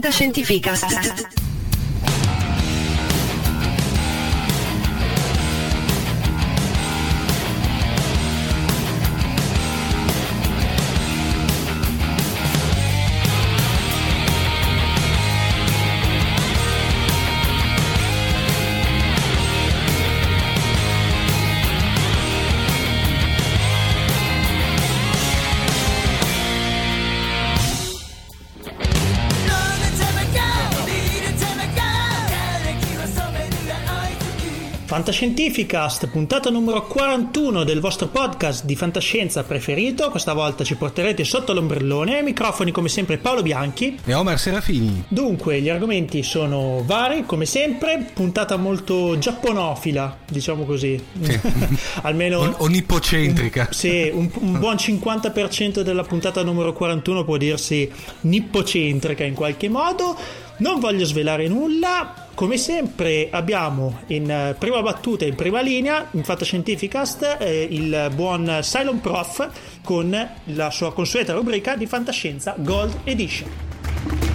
Fantascientificast. Fantascientificast, puntata numero 41 del vostro podcast di fantascienza preferito. Questa volta ci porterete sotto l'ombrellone. Ai microfoni, come sempre, Paolo Bianchi e Omar Serafini. Dunque, gli argomenti sono vari, come sempre. Puntata molto giapponofila, diciamo così. Sì. Almeno. On- onipocentrica. Un, sì, un, un buon 50% della puntata numero 41 può dirsi nippocentrica in qualche modo. Non voglio svelare nulla, come sempre abbiamo in eh, prima battuta, in prima linea, in Fantascientificast, eh, il buon Cylon Prof con la sua consueta rubrica di fantascienza Gold Edition.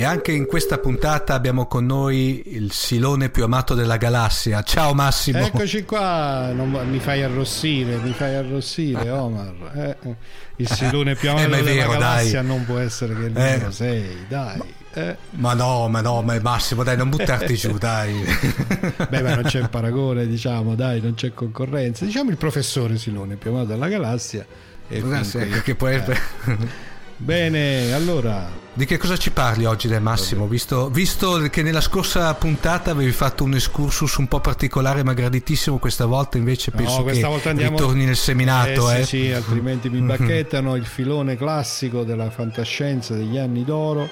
E anche in questa puntata abbiamo con noi il silone più amato della galassia. Ciao Massimo. Eccoci qua, non, mi fai arrossire, mi fai arrossire Omar. Eh, eh. il silone più amato eh, della vero, galassia dai. non può essere che il eh. numero 6, dai. Eh. Ma no, ma no, ma Massimo, dai, non buttarti giù, dai. Beh, ma non c'è paragone, diciamo, dai, non c'è concorrenza. Diciamo il professore Silone più amato della galassia. E Grazie, che poi... Eh. Bene, allora. Di che cosa ci parli oggi del Massimo? Visto, visto, che nella scorsa puntata avevi fatto un excursus un po' particolare ma graditissimo, questa volta invece penso no, che volta andiamo... ritorni nel seminato. Eh, eh. Sì, sì, altrimenti mi bacchettano il filone classico della fantascienza degli anni d'oro,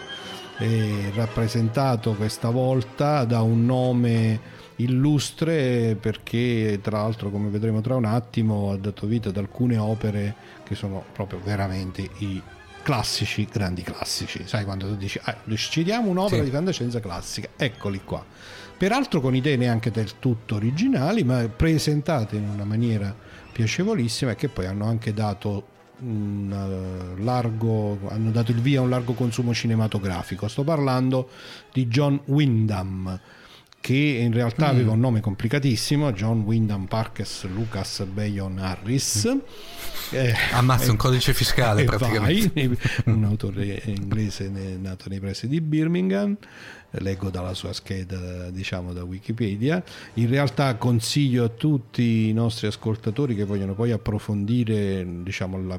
rappresentato questa volta da un nome illustre perché tra l'altro come vedremo tra un attimo ha dato vita ad alcune opere che sono proprio veramente i classici, grandi classici. Sai quando tu dici, ah, citiamo un'opera sì. di fantascienza classica, eccoli qua. Peraltro con idee neanche del tutto originali, ma presentate in una maniera piacevolissima e che poi hanno anche dato un uh, largo, hanno dato il via a un largo consumo cinematografico. Sto parlando di John Wyndham che in realtà mm. aveva un nome complicatissimo, John Wyndham Parkes Lucas Bayon Harris. Mm. Eh, Ammazza un codice fiscale praticamente. Vai, un autore inglese nato nei pressi di Birmingham leggo dalla sua scheda diciamo da Wikipedia in realtà consiglio a tutti i nostri ascoltatori che vogliono poi approfondire diciamo la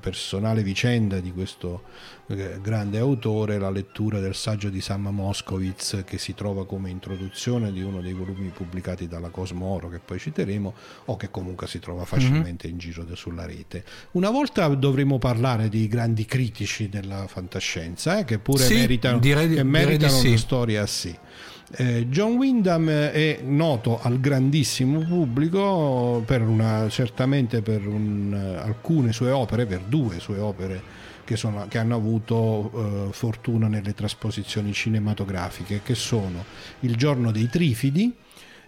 personale vicenda di questo eh, grande autore, la lettura del saggio di Sam Moskowitz che si trova come introduzione di uno dei volumi pubblicati dalla Cosmoro che poi citeremo o che comunque si trova facilmente mm-hmm. in giro sulla rete. Una volta dovremo parlare di grandi critici della fantascienza eh, che pure sì, meritano, direi, che meritano direi sì. una storia a sé. Eh, John Wyndham è noto al grandissimo pubblico per una, certamente per un, alcune sue opere, per due sue opere che, sono, che hanno avuto eh, fortuna nelle trasposizioni cinematografiche, che sono Il giorno dei Trifidi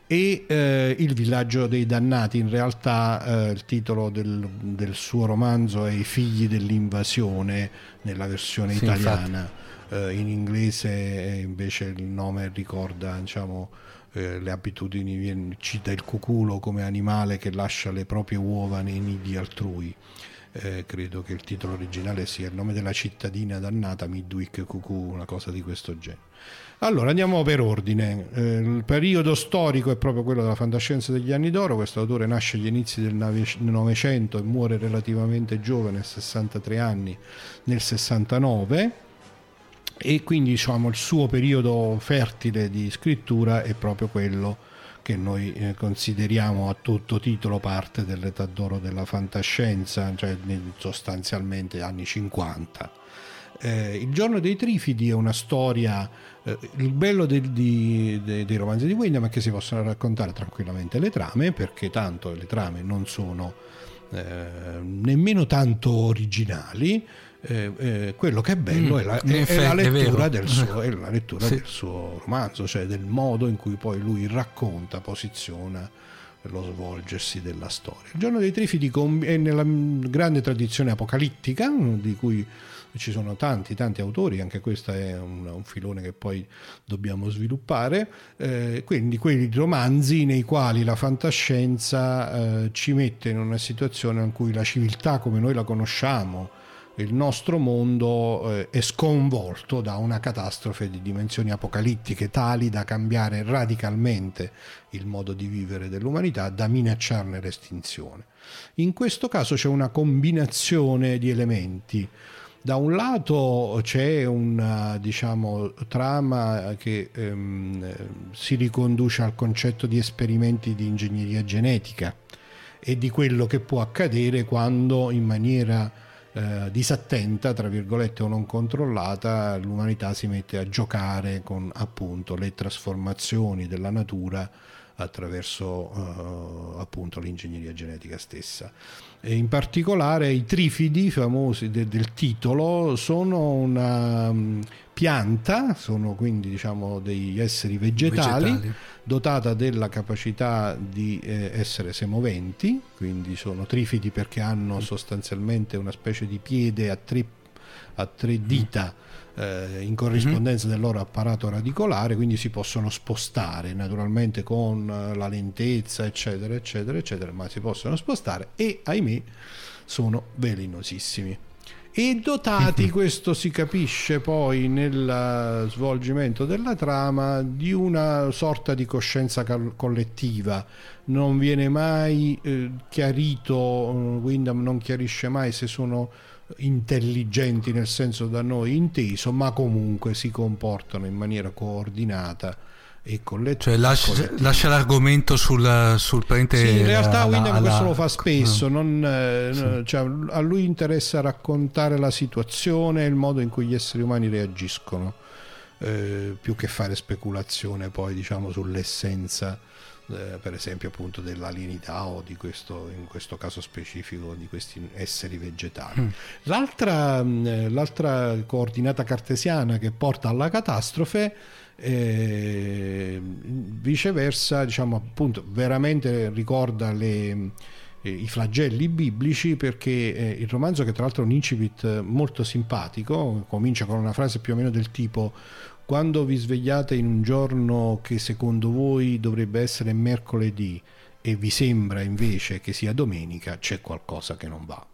e eh, Il villaggio dei dannati. In realtà eh, il titolo del, del, suo romanzo è I figli dell'invasione nella versione sì, italiana. Infatti eh, in inglese invece il nome ricorda diciamo, eh, le abitudini, cita il cuculo come animale che lascia le proprie uova nei nidi altrui. Eh, credo che il titolo originale sia il nome della cittadina dannata Midwick Cucù, una cosa di questo genere. Allora andiamo per ordine. Eh, il periodo storico è proprio quello della fantascienza degli anni d'oro. Questo autore nasce agli inizi del Novecento e muore relativamente giovane, 63 anni, nel 69 e quindi diciamo, il suo periodo fertile di scrittura è proprio quello che noi eh, consideriamo a tutto titolo parte dell'età d'oro della fantascienza, cioè sostanzialmente anni 50. Eh, il giorno dei trifidi è una storia, eh, il bello de, di, de, dei romanzi di Wyndham è che si possono raccontare tranquillamente le trame, perché tanto le trame non sono eh, nemmeno tanto originali, eh, eh, quello che è bello mm, è, la, è, è, la lettura, del suo, è la lettura sì. del suo romanzo, cioè del modo in cui poi lui racconta, posiziona lo svolgersi della storia. Il giorno dei Trifidi è nella grande tradizione apocalittica, di cui ci sono tanti, tanti autori, anche questo è un, un filone che poi dobbiamo sviluppare, eh, quindi quei romanzi nei quali la fantascienza eh, ci mette in una situazione in cui la civiltà come noi la conosciamo, il nostro mondo eh, è sconvolto da una catastrofe di dimensioni apocalittiche tali da cambiare radicalmente il modo di vivere dell'umanità, da minacciarne l'estinzione. In questo caso c'è una combinazione di elementi da un lato c'è una diciamo, trama che ehm, si riconduce al concetto di esperimenti di ingegneria genetica e di quello che può accadere quando in maniera eh, disattenta, tra virgolette o non controllata, l'umanità si mette a giocare con appunto le trasformazioni della natura attraverso uh, appunto l'ingegneria genetica stessa. E in particolare i trifidi famosi de- del titolo sono una um, pianta, sono quindi diciamo degli esseri vegetali, vegetali. dotata della capacità di eh, essere semoventi, quindi sono trifidi perché hanno mm. sostanzialmente una specie di piede a tre, a tre dita. Mm eh, in corrispondenza mm-hmm. del loro apparato radicolare, quindi si possono spostare naturalmente con eh, la lentezza, eccetera, eccetera, eccetera, ma si possono spostare e ahimè sono velenosissimi. E dotati, questo si capisce poi nel svolgimento della trama, di una sorta di coscienza collettiva. Non viene mai eh, chiarito, Windham non chiarisce mai se sono intelligenti nel senso da noi inteso, ma comunque si comportano in maniera coordinata e collettiva. Cioè lascia, lascia l'argomento sul, sul prente. Sì, in realtà alla, Windham alla... questo lo fa spesso, non, eh, sì. cioè, a lui interessa raccontare la situazione e il modo in cui gli esseri umani reagiscono, eh, più che fare speculazione poi diciamo sull'essenza eh, per esempio appunto dell'alienità o di questo, in questo caso specifico di questi esseri vegetali. Mm. L'altra, mm, eh, l'altra, coordinata cartesiana che porta alla catastrofe eh, viceversa diciamo appunto veramente ricorda le eh, i flagelli biblici perché eh, il romanzo che tra l'altro è un incipit molto simpatico comincia con una frase più o meno del tipo quando vi svegliate in un giorno che secondo voi dovrebbe essere mercoledì e vi sembra invece che sia domenica, c'è qualcosa che non va.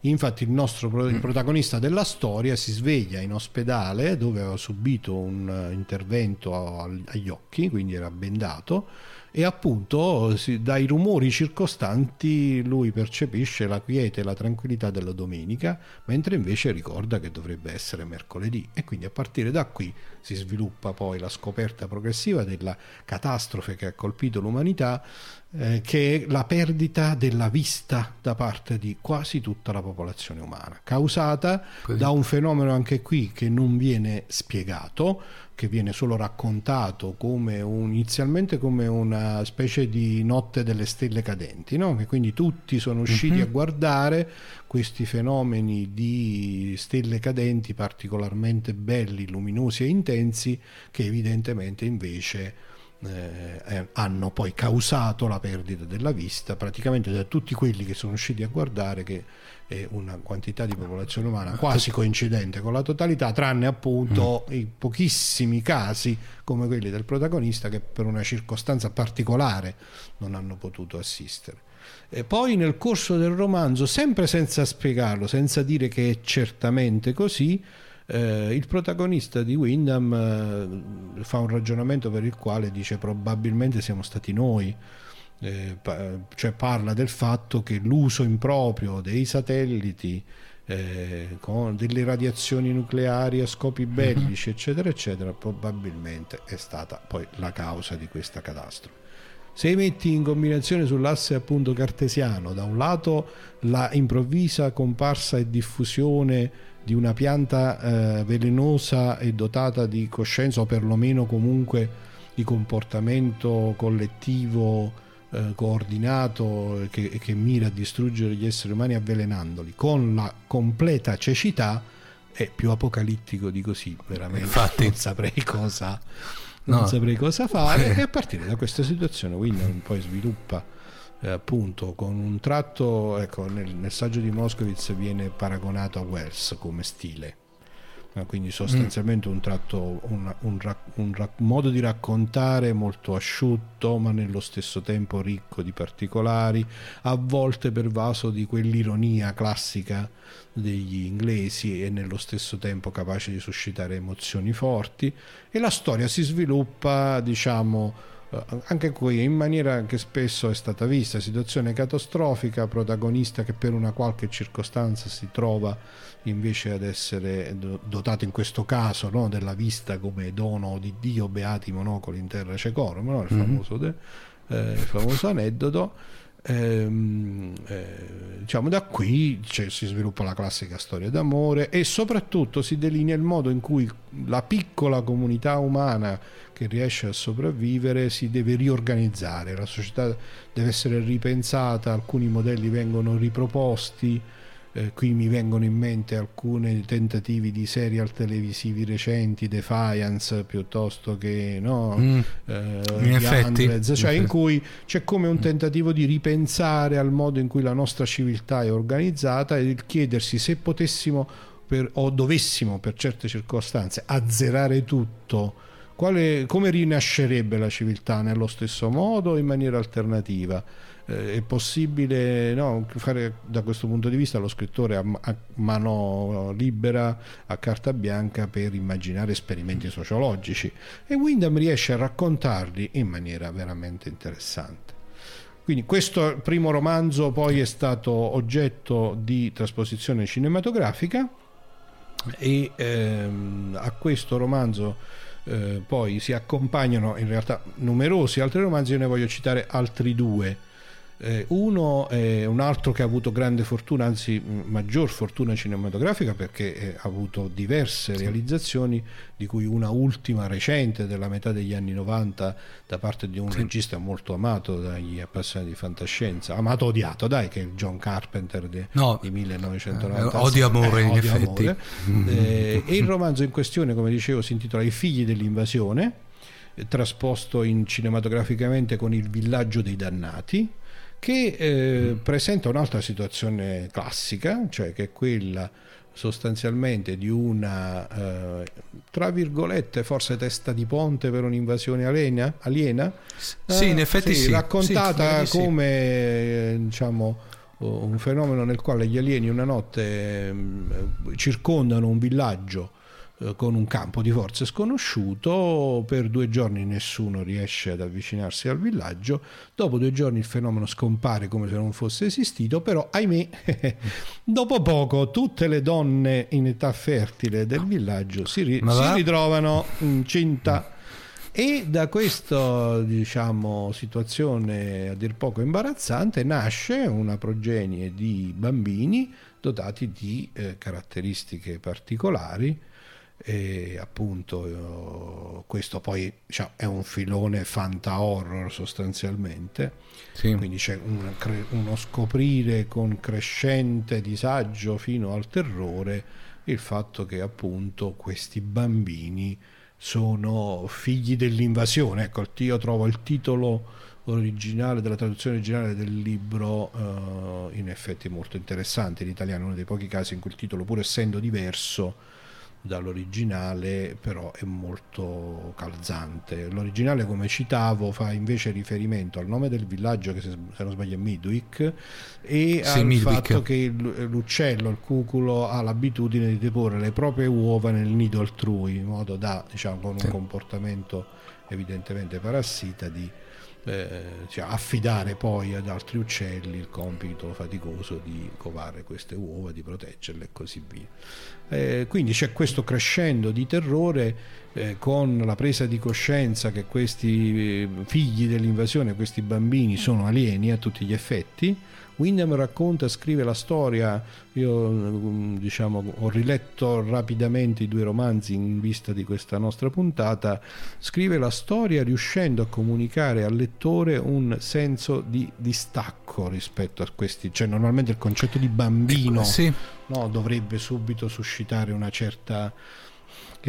Infatti il nostro il mm. protagonista della storia si sveglia in ospedale dove aveva subito un intervento agli occhi, quindi era bendato e appunto dai rumori circostanti lui percepisce la quiete e la tranquillità della domenica, mentre invece ricorda che dovrebbe essere mercoledì. E quindi a partire da qui si sviluppa poi la scoperta progressiva della catastrofe che ha colpito l'umanità eh, che è la perdita della vista da parte di quasi tutta la popolazione umana, causata Così. da un fenomeno anche qui che non viene spiegato, che viene solo raccontato come un, inizialmente come una specie di notte delle stelle cadenti, no? che quindi tutti sono usciti uh-huh. a guardare questi fenomeni di stelle cadenti particolarmente belli, luminosi e intensi, che evidentemente invece eh, eh, hanno poi causato la perdita della vista praticamente da tutti quelli che sono usciti a guardare che è una quantità di popolazione umana quasi coincidente con la totalità tranne appunto mm. i pochissimi casi come quelli del protagonista che per una circostanza particolare non hanno potuto assistere e poi nel corso del romanzo sempre senza spiegarlo senza dire che è certamente così eh, il protagonista di Wyndham eh, fa un ragionamento per il quale dice probabilmente siamo stati noi. Eh, pa- cioè parla del fatto che l'uso improprio dei satelliti eh, con delle radiazioni nucleari a scopi mhm. bellici eccetera eccetera probabilmente è stata poi la causa di questa catastrofe se metti in combinazione sull'asse appunto cartesiano da un lato la improvvisa comparsa e diffusione di una pianta eh, velenosa e dotata di coscienza o perlomeno comunque di comportamento collettivo eh, coordinato che, che, mira a distruggere gli esseri umani avvelenandoli con la completa cecità è più apocalittico di così veramente Infatti. non saprei cosa non no. saprei cosa fare. e a partire da questa situazione Windham poi sviluppa eh, appunto con un tratto, ecco, nel, nel saggio di Moskowitz viene paragonato a Wells come stile quindi sostanzialmente un tratto, un, un, un, modo di raccontare molto asciutto ma nello stesso tempo ricco di particolari, a volte pervaso di quell'ironia classica degli inglesi e nello stesso tempo capace di suscitare emozioni forti. E la storia si sviluppa diciamo anche qui in maniera che spesso è stata vista, situazione catastrofica, protagonista che per una qualche circostanza si trova invece ad essere dotato in questo caso no, della vista come dono di Dio, beati monocoli in terra cecorum, no? il, mhm. famoso de, eh, il famoso aneddoto. Ehm, eh, diciamo da qui cioè, si sviluppa la classica storia d'amore e soprattutto si delinea il modo in cui la piccola comunità umana che riesce a sopravvivere si deve riorganizzare, la società deve essere ripensata, alcuni modelli vengono riproposti eh, qui mi vengono in mente alcuni tentativi di serial televisivi recenti, Defiance piuttosto che no, mm. eh, in effetti, Andrez, cioè in cui c'è come un tentativo di ripensare al modo in cui la nostra civiltà è organizzata e chiedersi se potessimo per, o dovessimo per certe circostanze azzerare tutto. Quale, come rinascerebbe la civiltà nello stesso modo o in maniera alternativa? Eh, è possibile no, fare da questo punto di vista lo scrittore a, a, mano libera, a carta bianca per immaginare esperimenti sociologici e Wyndham riesce a raccontarli in maniera veramente interessante. Quindi questo primo romanzo poi è stato oggetto di trasposizione cinematografica e ehm, a questo romanzo eh, poi si accompagnano in realtà numerosi altri romanzi, io ne voglio citare altri due eh, uno è un altro che ha avuto grande fortuna, anzi maggior fortuna cinematografica perché eh, ha avuto diverse sì. realizzazioni, di cui una ultima recente della metà degli anni 90 da parte di un sì. regista molto amato dagli appassionati di fantascienza, amato odiato, dai, che è John Carpenter di, no, di 1990. Eh, odio amore, eh, in odio effetti. Amore. Eh, e il romanzo in questione, come dicevo, si intitola I figli dell'invasione, eh, trasposto in cinematograficamente con Il villaggio dei dannati che eh, presenta un'altra situazione classica, cioè che è quella sostanzialmente di una, eh, tra virgolette, forse testa di ponte per un'invasione aliena? aliena? Sì, in eh, effetti sì, sì. Raccontata sì, come, eh, diciamo, un fenomeno nel quale gli alieni una notte mm, circondano un villaggio eh, con un campo di forze sconosciuto, per due giorni nessuno riesce ad avvicinarsi al villaggio, dopo due giorni il fenomeno scompare come se non fosse esistito, però ahimè, dopo poco tutte le donne in età fertile del villaggio si, ri- si ritrovano incinta. E da questa diciamo, situazione a dir poco imbarazzante nasce una progenie di bambini dotati di eh, caratteristiche particolari e appunto questo poi diciamo, è un filone fanta horror sostanzialmente sì. quindi c'è un, uno scoprire con crescente disagio fino al terrore il fatto che appunto questi bambini sono figli dell'invasione ecco io trovo il titolo originale della traduzione originale del libro uh, in effetti molto interessante in italiano uno dei pochi casi in cui il titolo pur essendo diverso dall'originale però è molto calzante l'originale come citavo fa invece riferimento al nome del villaggio che se, non sbaglio è Midwick e sì, al Midwick. fatto che l'uccello, il cuculo ha l'abitudine di deporre le proprie uova nel nido altrui in modo da diciamo con un sì. comportamento evidentemente parassita di eh, cioè affidare poi ad altri uccelli il compito faticoso di covare queste uova, di proteggerle e così via. Eh, quindi c'è questo crescendo di terrore eh, con la presa di coscienza che questi eh, figli dell'invasione, questi bambini sono alieni a tutti gli effetti Windham racconta, scrive la storia, io mm, diciamo, ho riletto rapidamente i due romanzi in vista di questa nostra puntata, scrive la storia riuscendo a comunicare al lettore un senso di distacco rispetto a questi, cioè normalmente il concetto di bambino sì. no, dovrebbe subito suscitare una certa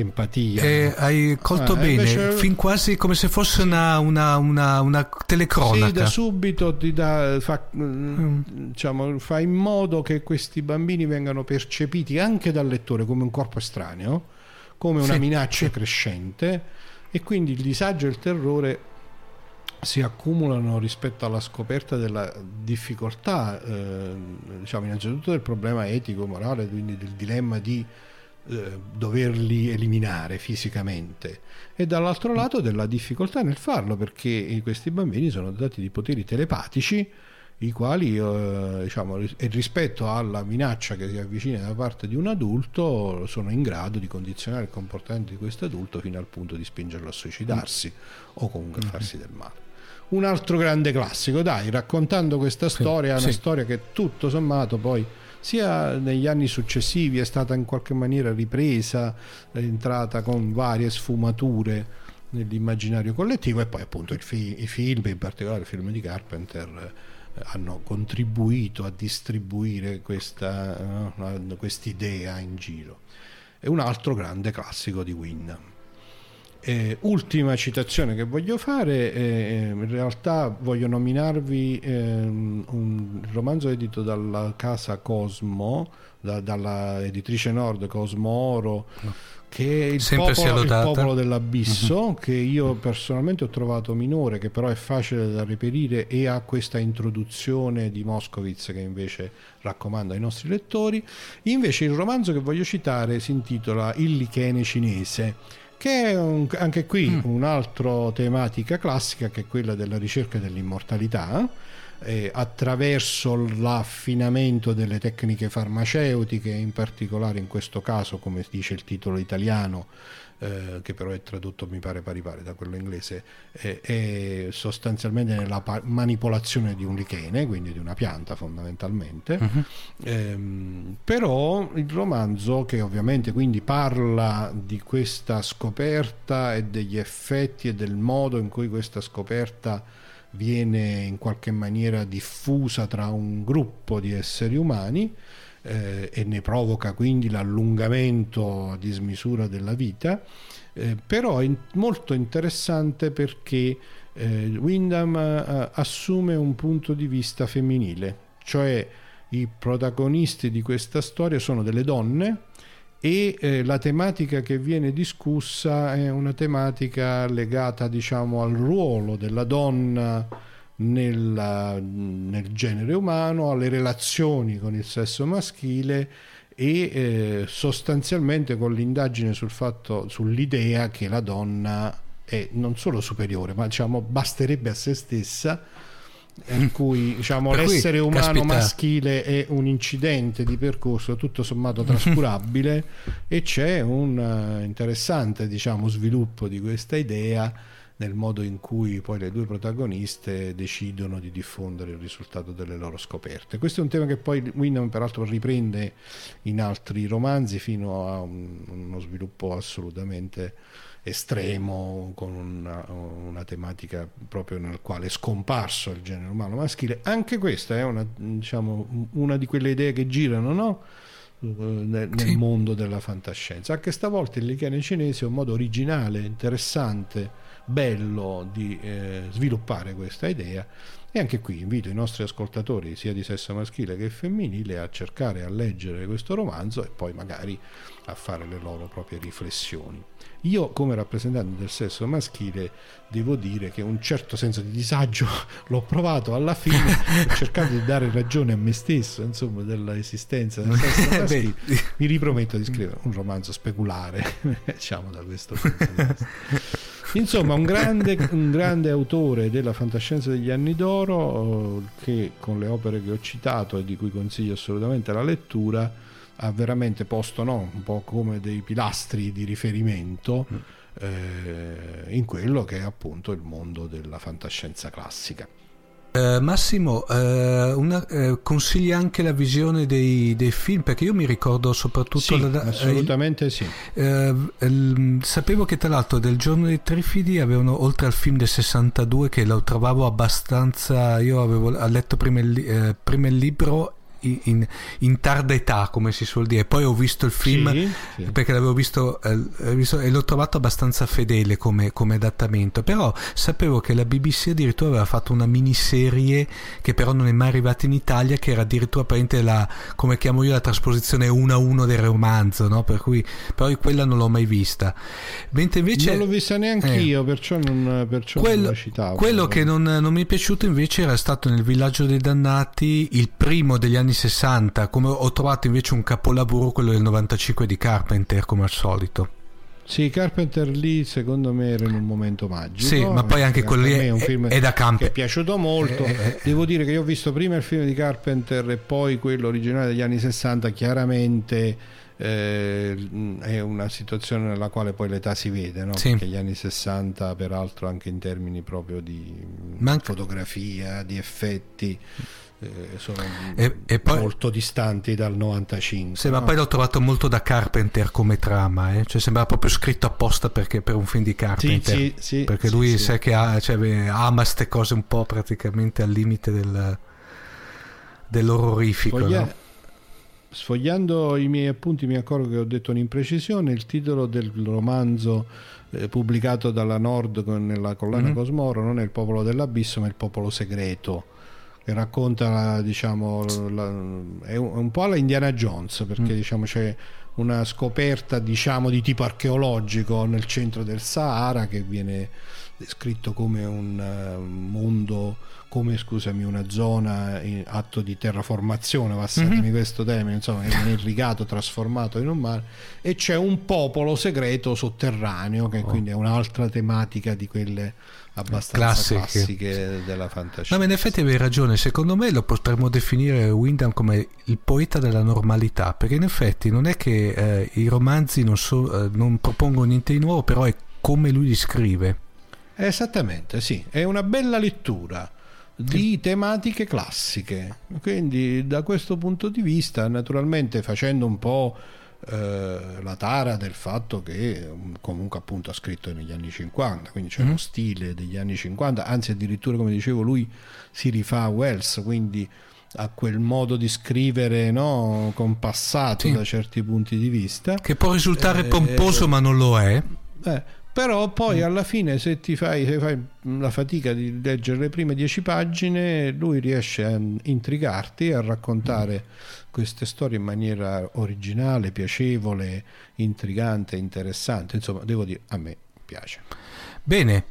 empatia. E hai colto ah, bene, invece... fin quasi come se fosse una, una, una, una telecronaca. Sì, da subito ti dà, fa, mm. diciamo, fa in modo che questi bambini vengano percepiti anche dal lettore come un corpo estraneo, come una sì, minaccia sì. crescente e quindi il disagio e il terrore si accumulano rispetto alla scoperta della difficoltà, eh, diciamo innanzitutto del problema etico, morale, quindi del dilemma di eh, doverli eliminare fisicamente e dall'altro lato della difficoltà nel farlo perché questi bambini sono dotati di poteri telepatici i quali eh, diciamo, rispetto alla minaccia che si avvicina da parte di un adulto sono in grado di condizionare il comportamento di questo adulto fino al punto di spingerlo a suicidarsi mm. o comunque a farsi del male un altro grande classico dai raccontando questa storia sì, una sì. storia che tutto sommato poi sia negli anni successivi è stata in qualche maniera ripresa, è entrata con varie sfumature nell'immaginario collettivo e poi appunto fi- i film, in particolare il film di Carpenter, eh, hanno contribuito a distribuire questa uh, idea in giro. È un altro grande classico di Wyndham. Eh, ultima citazione che voglio fare, eh, in realtà voglio nominarvi eh, un romanzo edito dalla casa Cosmo, da, dalla editrice Nord Cosmo Oro, che è il, popolo, il popolo, dell'abisso, uh-huh. che io personalmente ho trovato minore, che però è facile da reperire e ha questa introduzione di Moscovitz che invece raccomando ai nostri lettori. Invece il romanzo che voglio citare si intitola Il lichene cinese che è un, anche qui mm. un'altra tematica classica che è quella della ricerca dell'immortalità eh, attraverso l'affinamento delle tecniche farmaceutiche in particolare in questo caso come dice il titolo italiano eh, che però è tradotto mi pare pari pari da quello inglese, eh, è sostanzialmente nella pa- manipolazione di un lichene, quindi di una pianta fondamentalmente, uh-huh. ehm, però il romanzo che ovviamente quindi parla di questa scoperta e degli effetti e del modo in cui questa scoperta viene in qualche maniera diffusa tra un gruppo di esseri umani, eh, e ne provoca quindi l'allungamento a dismisura della vita, eh, però è molto interessante perché eh, Wyndham eh, assume un punto di vista femminile, cioè i protagonisti di questa storia sono delle donne e eh, la tematica che viene discussa è una tematica legata diciamo al ruolo della donna nella, nel genere umano, alle relazioni con il sesso maschile e eh, sostanzialmente con l'indagine sul fatto, sull'idea che la donna è non solo superiore, ma diciamo basterebbe a se stessa in cui diciamo, l'essere cui, umano caspita. maschile è un incidente di percorso tutto sommato trascurabile e c'è un uh, interessante diciamo, sviluppo di questa idea nel modo in cui poi le due protagoniste decidono di diffondere il risultato delle loro scoperte. Questo è un tema che poi Wyndham peraltro riprende in altri romanzi fino a un, uno sviluppo assolutamente estremo con una, una, tematica proprio nel quale è scomparso il genere umano maschile. Anche questa è una, diciamo, una di quelle idee che girano, no? nel, sì. mondo della fantascienza. Anche stavolta il lichene cinese è un modo originale, interessante, bello di eh, sviluppare questa idea e anche qui invito i nostri ascoltatori sia di sesso maschile che femminile a cercare a leggere questo romanzo e poi magari a fare le loro proprie riflessioni. Io come rappresentante del sesso maschile devo dire che un certo senso di disagio l'ho provato alla fine cercando di dare ragione a me stesso insomma dell'esistenza del sesso maschile. Mi riprometto di scrivere un romanzo speculare diciamo da questo punto di vista. Insomma, un grande, un grande, autore della fantascienza degli anni d'oro che con le opere che ho citato e di cui consiglio assolutamente la lettura ha veramente posto no, un po' come dei pilastri di riferimento mm. eh, in quello che è appunto il mondo della fantascienza classica. Uh, Massimo, uh, una, uh, consigli anche la visione dei, dei, film? Perché io mi ricordo soprattutto sì, la, assolutamente sì. Il, sapevo che tra l'altro del giorno dei Trifidi avevano oltre al film del 62 che lo trovavo abbastanza io avevo letto prima il, prima il libro in, in, tarda età, come si suol dire. Poi ho visto il film sì, sì. perché l'avevo visto, eh, visto, e l'ho trovato abbastanza fedele come, come, adattamento. Però sapevo che la BBC addirittura aveva fatto una miniserie che però non è mai arrivata in Italia, che era addirittura la, come chiamo io, la trasposizione 1 a 1 del romanzo, no? Per cui però quella non l'ho mai vista. Mentre invece, non l'ho vista neanche eh, io, perciò non, perciò quello, non la citavo. Quello che non, non mi è piaciuto invece era stato nel Villaggio dei Dannati il primo degli anni 60, come ho trovato invece un capolavoro, quello del 95 di Carpenter, come al solito. Sì, Carpenter lì secondo me era in un momento magico. Sì, ma poi anche quello lì è, un film è da campo. Che è piaciuto molto. Eh, eh, eh, Devo dire che io ho visto prima il film di Carpenter e poi quello originale degli anni 60, chiaramente eh, è una situazione nella quale poi l'età si vede, no? sì. perché gli anni 60 peraltro anche in termini proprio di Manca... fotografia, di effetti eh, sono e, e poi, molto distanti dal 95. Sì, no? ma poi l'ho trovato molto da Carpenter come trama, eh? cioè sembrava proprio scritto apposta perché, per un film di Carpenter, sì, sì, perché lui sa che ha, cioè, ama queste cose un po' praticamente al limite del, dell'orrorifico. Foglia... No? Sfogliando i miei appunti mi accorgo che ho detto un'imprecisione, il titolo del romanzo eh, pubblicato dalla Nord nella collana mm-hmm. Cosmoro non è il popolo dell'abisso ma il popolo segreto che racconta diciamo la, è, un, po' alla Indiana Jones perché mm. diciamo c'è una scoperta diciamo di tipo archeologico nel centro del Sahara che viene descritto come un mondo come scusami una zona in atto di terraformazione passatemi mm-hmm. questo termine insomma è irrigato trasformato in un mare e c'è un popolo segreto sotterraneo che oh. quindi è un'altra tematica di quelle abbastanza classiche, classiche della fantascienza. No, ma in effetti avevi ragione, secondo me lo potremmo definire Wyndham come il poeta della normalità, perché in effetti non è che eh, i romanzi non, so, eh, non propongono niente di nuovo, però è come lui li scrive. Esattamente, sì, è una bella lettura di tematiche classiche. Quindi da questo punto di vista, naturalmente facendo un po' Eh, la tara del fatto che mm, comunque appunto ha scritto negli anni 50, quindi c'è mm-hmm. uno stile degli anni 50, anzi addirittura come dicevo lui si rifà a Wells, quindi a quel modo di scrivere no, compassato sì. da certi punti di vista. Che può risultare eh, pomposo eh, ma non lo è. Eh, però poi mm. alla fine se ti fai, se fai, la fatica di leggere le prime dieci pagine, lui riesce a intrigarti, a raccontare mm. Queste storie in maniera originale, piacevole, intrigante, interessante. Insomma, devo dire, a me piace. Bene.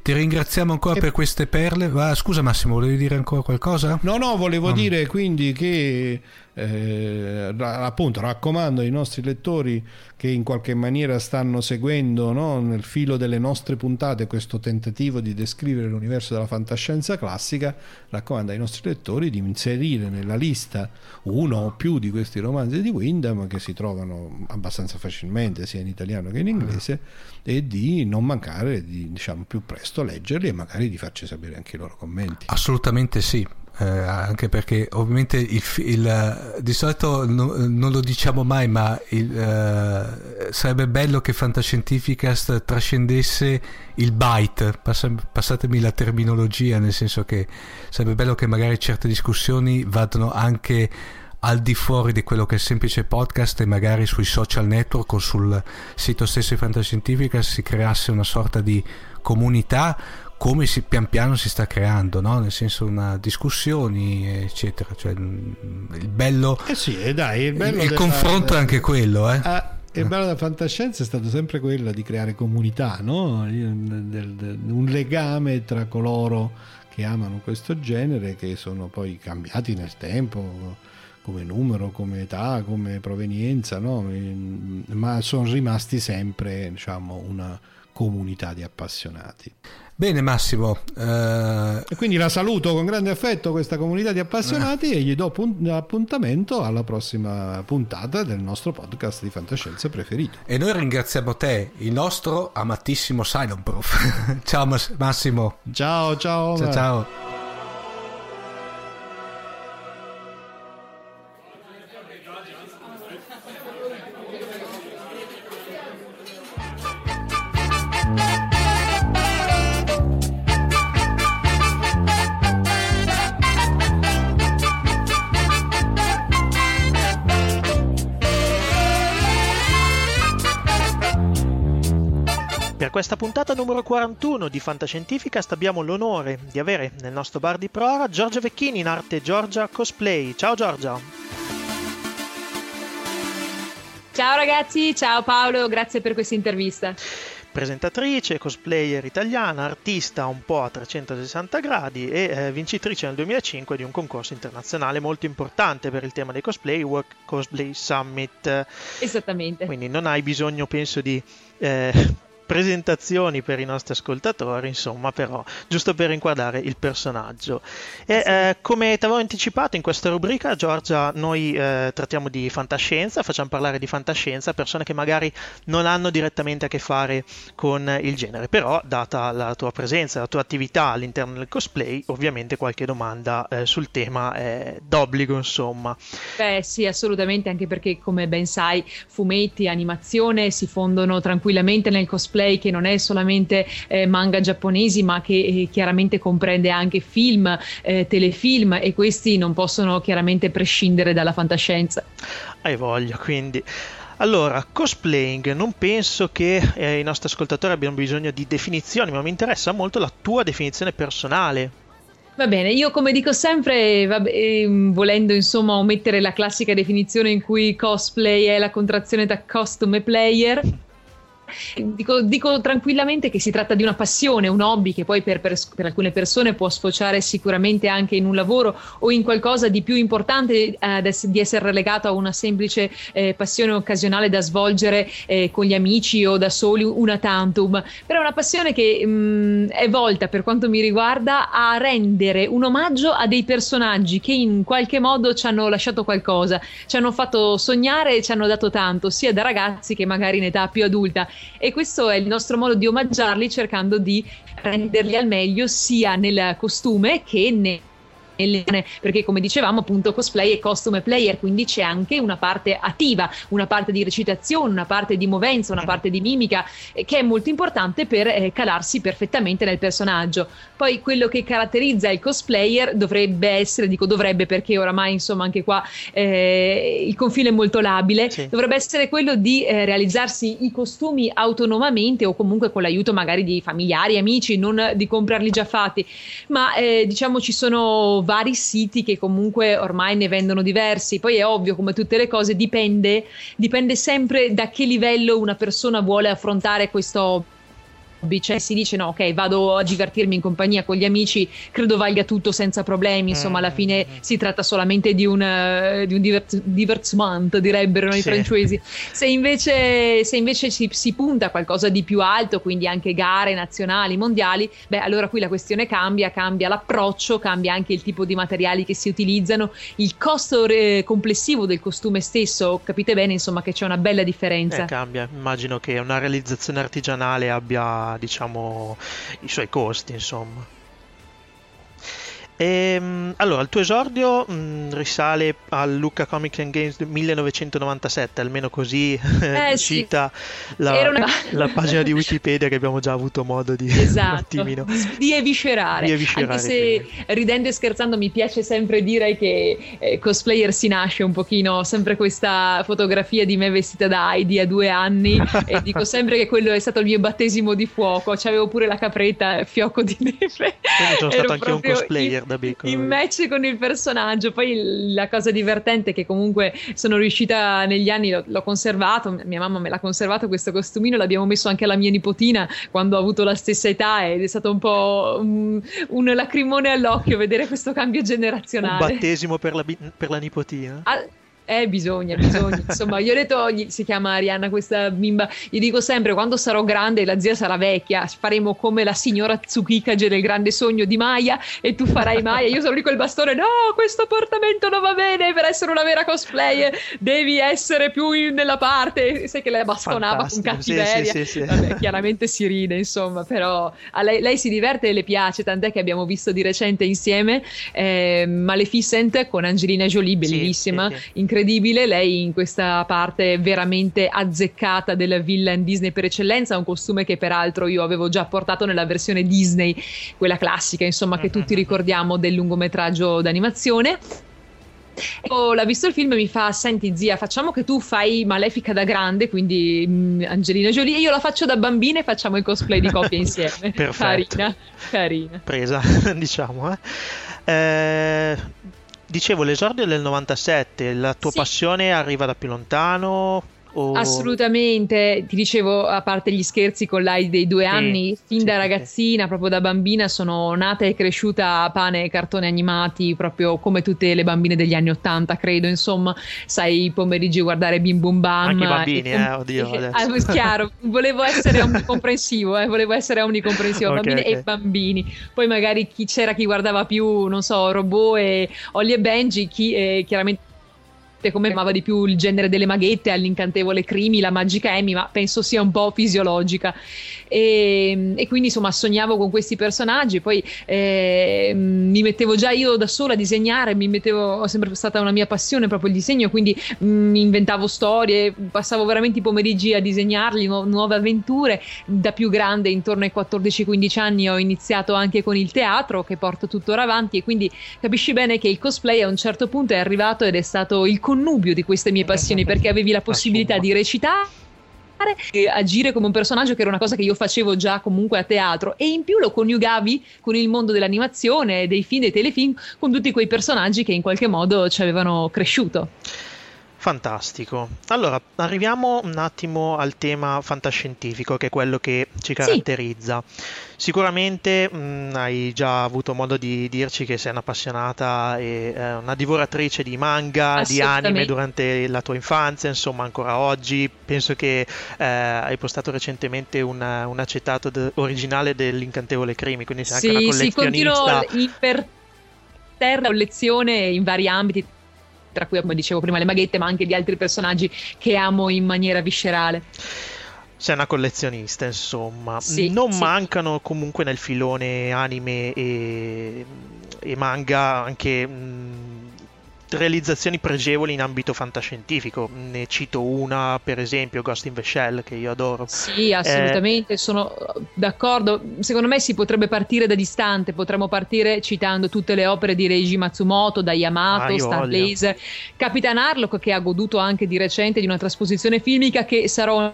Ti ringraziamo ancora e... per queste perle. Ah, scusa Massimo, volevi dire ancora qualcosa? No, no, volevo no. dire quindi che eh, appunto raccomando ai nostri lettori che in qualche maniera stanno seguendo no, nel filo delle nostre puntate questo tentativo di descrivere l'universo della fantascienza classica, raccomando ai nostri lettori di inserire nella lista uno o più di questi romanzi di Wyndham che si trovano abbastanza facilmente sia in italiano che in inglese e di non mancare di diciamo più presto leggerli e magari di farci sapere anche i loro commenti. Assolutamente sì eh, anche perché ovviamente il, il, di solito no, non lo diciamo mai, ma il, eh, sarebbe bello che Fantascientificast trascendesse il byte, Pass- passatemi la terminologia, nel senso che sarebbe bello che magari certe discussioni vadano anche al di fuori di quello che è il semplice podcast e magari sui social network o sul sito stesso di Fantascientificast si creasse una sorta di comunità come si, pian piano si sta creando, no? nel senso una discussioni, eccetera. Cioè, il bello, eh sì, eh dai, il, bello il della, confronto è anche quello. Eh? Ah, il bello della fantascienza è stato sempre quello di creare comunità, no? un legame tra coloro che amano questo genere, che sono poi cambiati nel tempo come numero, come età, come provenienza, no? ma sono rimasti sempre diciamo, una comunità di appassionati. Bene Massimo. Eh... E quindi la saluto con grande affetto questa comunità di appassionati eh. e gli do appuntamento alla prossima puntata del nostro podcast di fantascienza preferito. E noi ringraziamo te, il nostro amatissimo Silent Proof. ciao Massimo. Ciao ciao. Ciao ciao. Questa puntata numero 41 di Fantascientificast abbiamo l'onore di avere nel nostro bar di prora Giorgia Vecchini in arte Giorgia Cosplay. Ciao Giorgia! Ciao ragazzi, ciao Paolo, grazie per questa intervista presentatrice, cosplayer italiana, artista un po' a 360 gradi e eh, vincitrice nel 2005 di un concorso internazionale molto importante per il tema dei cosplay, Work Cosplay Summit. Esattamente. Quindi non hai bisogno, penso, di eh, presentazioni per i nostri ascoltatori, insomma, però giusto per inquadrare il personaggio. E eh, come ti avevo anticipato in questa rubrica, Giorgia, noi eh, trattiamo di fantascienza, facciamo parlare di fantascienza a persone che magari non hanno direttamente a che fare con il genere, però data la tua presenza, la tua attività all'interno del cosplay, ovviamente qualche domanda eh, sul tema è d'obbligo, insomma. Beh, sì, assolutamente, anche perché come ben sai, fumetti, animazione si fondono tranquillamente nel cosplay cosplay che non è solamente eh, manga giapponesi ma che eh, chiaramente comprende anche film, eh, telefilm e questi non possono chiaramente prescindere dalla fantascienza. Hai voglia quindi. Allora, cosplaying, non penso che eh, i nostri ascoltatori abbiano bisogno di definizioni, ma mi interessa molto la tua definizione personale. Va bene, io come dico sempre, vabbè, ehm, volendo insomma omettere la classica definizione in cui cosplay è la contrazione da costume player, Dico, dico, tranquillamente che si tratta di una passione, un hobby che poi per, per, per, alcune persone può sfociare sicuramente anche in un lavoro o in qualcosa di più importante eh, di essere legato a una semplice eh, passione occasionale da svolgere eh, con gli amici o da soli una tantum, però è una passione che mh, mm, è volta per quanto mi riguarda a rendere un omaggio a dei personaggi che in qualche modo ci hanno lasciato qualcosa, ci hanno fatto sognare e ci hanno dato tanto, sia da ragazzi che magari in età più adulta e questo è il nostro modo di omaggiarli cercando di renderli al meglio sia nel costume che nel perché come dicevamo appunto cosplay e costume player quindi c'è anche una parte attiva una parte di recitazione una parte di movenza una parte di mimica eh, che è molto importante per eh, calarsi perfettamente nel personaggio poi quello che caratterizza il cosplayer dovrebbe essere dico dovrebbe perché oramai insomma anche qua eh, il confine è molto labile sì. dovrebbe essere quello di eh, realizzarsi i costumi autonomamente o comunque con l'aiuto magari di familiari amici non di comprarli già fatti ma eh, diciamo ci sono vari siti che comunque ormai ne vendono diversi. Poi è ovvio, come tutte le cose, dipende, dipende sempre da che livello una persona vuole affrontare questo hobby, cioè si dice no, ok, vado a divertirmi in compagnia con gli amici, credo valga tutto senza problemi, insomma, alla fine mm. si tratta solamente di un, uh, di un divert- divertissement, direbbero sì. i francesi. Se invece, se invece si, si, punta a qualcosa di più alto, quindi anche gare nazionali, mondiali, beh, allora qui la questione cambia, cambia l'approccio, cambia anche il tipo di materiali che si utilizzano, il costo re- complessivo del costume stesso, capite bene, insomma, che c'è una bella differenza. Eh, cambia, immagino che una realizzazione artigianale abbia diciamo i suoi costi insomma e, ehm, allora, il tuo esordio mh, mm, risale al Lucca Comics and Games 1997, almeno così eh, cita sì. la, una... la, pagina di Wikipedia che abbiamo già avuto modo di, esatto. di, eviscerare. Di eviscerare. Anche se ridendo e scherzando mi piace sempre dire che eh, cosplayer si nasce un pochino, sempre questa fotografia di me vestita da Heidi a due anni e dico sempre che quello è stato il mio battesimo di fuoco, c'avevo pure la capretta fiocco di neve. Quindi sono stato anche un cosplayer da piccolo. In match con il personaggio. Poi la cosa divertente è che comunque sono riuscita negli anni, l'ho, l'ho conservato, mia mamma me l'ha conservato questo costumino, l'abbiamo messo anche alla mia nipotina quando ho avuto la stessa età ed è stato un po' un, un lacrimone all'occhio vedere questo cambio generazionale. Un battesimo per la, per la nipotina? Ah, eh, bisogna, bisogna. Insomma, io ho detto, si chiama Arianna questa bimba, gli dico sempre, quando sarò grande la zia sarà vecchia, faremo come la signora Tsukikage nel grande sogno di Maya e tu farai Maya. Io sono lì col bastone, no, questo portamento non va bene, per essere una vera cosplayer devi essere più in, nella parte. Sai che lei bastonava Fantastico. con cattiveria. Sì, sì, sì, Vabbè, chiaramente si ride, insomma, però a lei, lei, si diverte e le piace, tant'è che abbiamo visto di recente insieme eh, Maleficent con Angelina Jolie, bellissima, incredibile incredibile, lei in questa parte veramente azzeccata della villain Disney per eccellenza, un costume che peraltro io avevo già portato nella versione Disney, quella classica insomma che tutti ricordiamo del lungometraggio d'animazione Ecco, l'ha visto il film e mi fa: Senti, zia, facciamo che tu fai Malefica da grande, quindi mh, mm, Angelina Jolie, e io la faccio da bambina e facciamo il cosplay di coppia insieme. Perfetto. Carina, carina. Presa, diciamo. Eh. Eh, dicevo, l'esordio del 97, la tua Sì. passione arriva da più lontano? O... Assolutamente, ti dicevo, a parte gli scherzi con l'AI dei due Sì, anni, fin sì, da sì, ragazzina, proprio da bambina, sono nata e cresciuta a pane e cartoni animati, proprio come tutte le bambine degli anni Ottanta, credo. Insomma, sai, i pomeriggi guardare Bim Bum Bam. Anche i bambini, e eh, oddio, adesso. Ah, chiaro, volevo essere omnicomprensivo, eh, volevo essere omnicomprensivo, Ok, bambine ok. e bambini. Poi magari chi c'era chi guardava più, non so, robot e Ollie e Benji, chi eh, chiaramente come amava di più il genere delle maghette all'incantevole Crimi, la magica Amy, ma penso sia un po' fisiologica. E, e quindi insomma sognavo con questi personaggi, poi eh, mi mettevo già io da sola a disegnare, mi mettevo, ho sempre stata una mia passione proprio il disegno, quindi mi inventavo storie, passavo veramente i pomeriggi a disegnarli, nu- nuove avventure. Da più grande, intorno ai 14-15 anni, ho iniziato anche con il teatro che porto tuttora avanti e quindi capisci bene che il cosplay a un certo punto è arrivato ed è stato il connubio di queste mie passioni perché avevi la possibilità di recitare e agire come un personaggio che era una cosa che io facevo già comunque a teatro e in più lo coniugavi con il mondo dell'animazione, dei film, dei telefilm, con tutti quei personaggi che in qualche modo ci avevano cresciuto. Fantastico. Allora, arriviamo un attimo al tema fantascientifico, che è quello che ci caratterizza. Sicuramente mh, hai già avuto modo di dirci che sei un'appassionata e eh, una divoratrice di manga, di anime durante la tua infanzia, insomma, ancora oggi. Penso che eh, hai postato recentemente una- un acetato de- originale dell'Incantevole Crimi, quindi sei anche una Sì, sì, continuo collezionista. imperterrita collezione in vari ambiti, tra cui, come dicevo prima, le maghette, ma anche di altri personaggi che amo in maniera viscerale. Sei una collezionista, insomma. Sì, non sì. mancano comunque nel filone anime e, e manga anche mh, realizzazioni pregevoli in ambito fantascientifico. Ne cito una, per esempio, Ghost in the Shell, che io adoro. Sì, Eh, assolutamente, sono d'accordo. Secondo me si potrebbe partire da distante, potremmo partire citando tutte le opere di Reiji Matsumoto, da Ah, Yamato, io Star. Blaze, Capitan Harlock che ha goduto anche di recente di una trasposizione filmica che sarò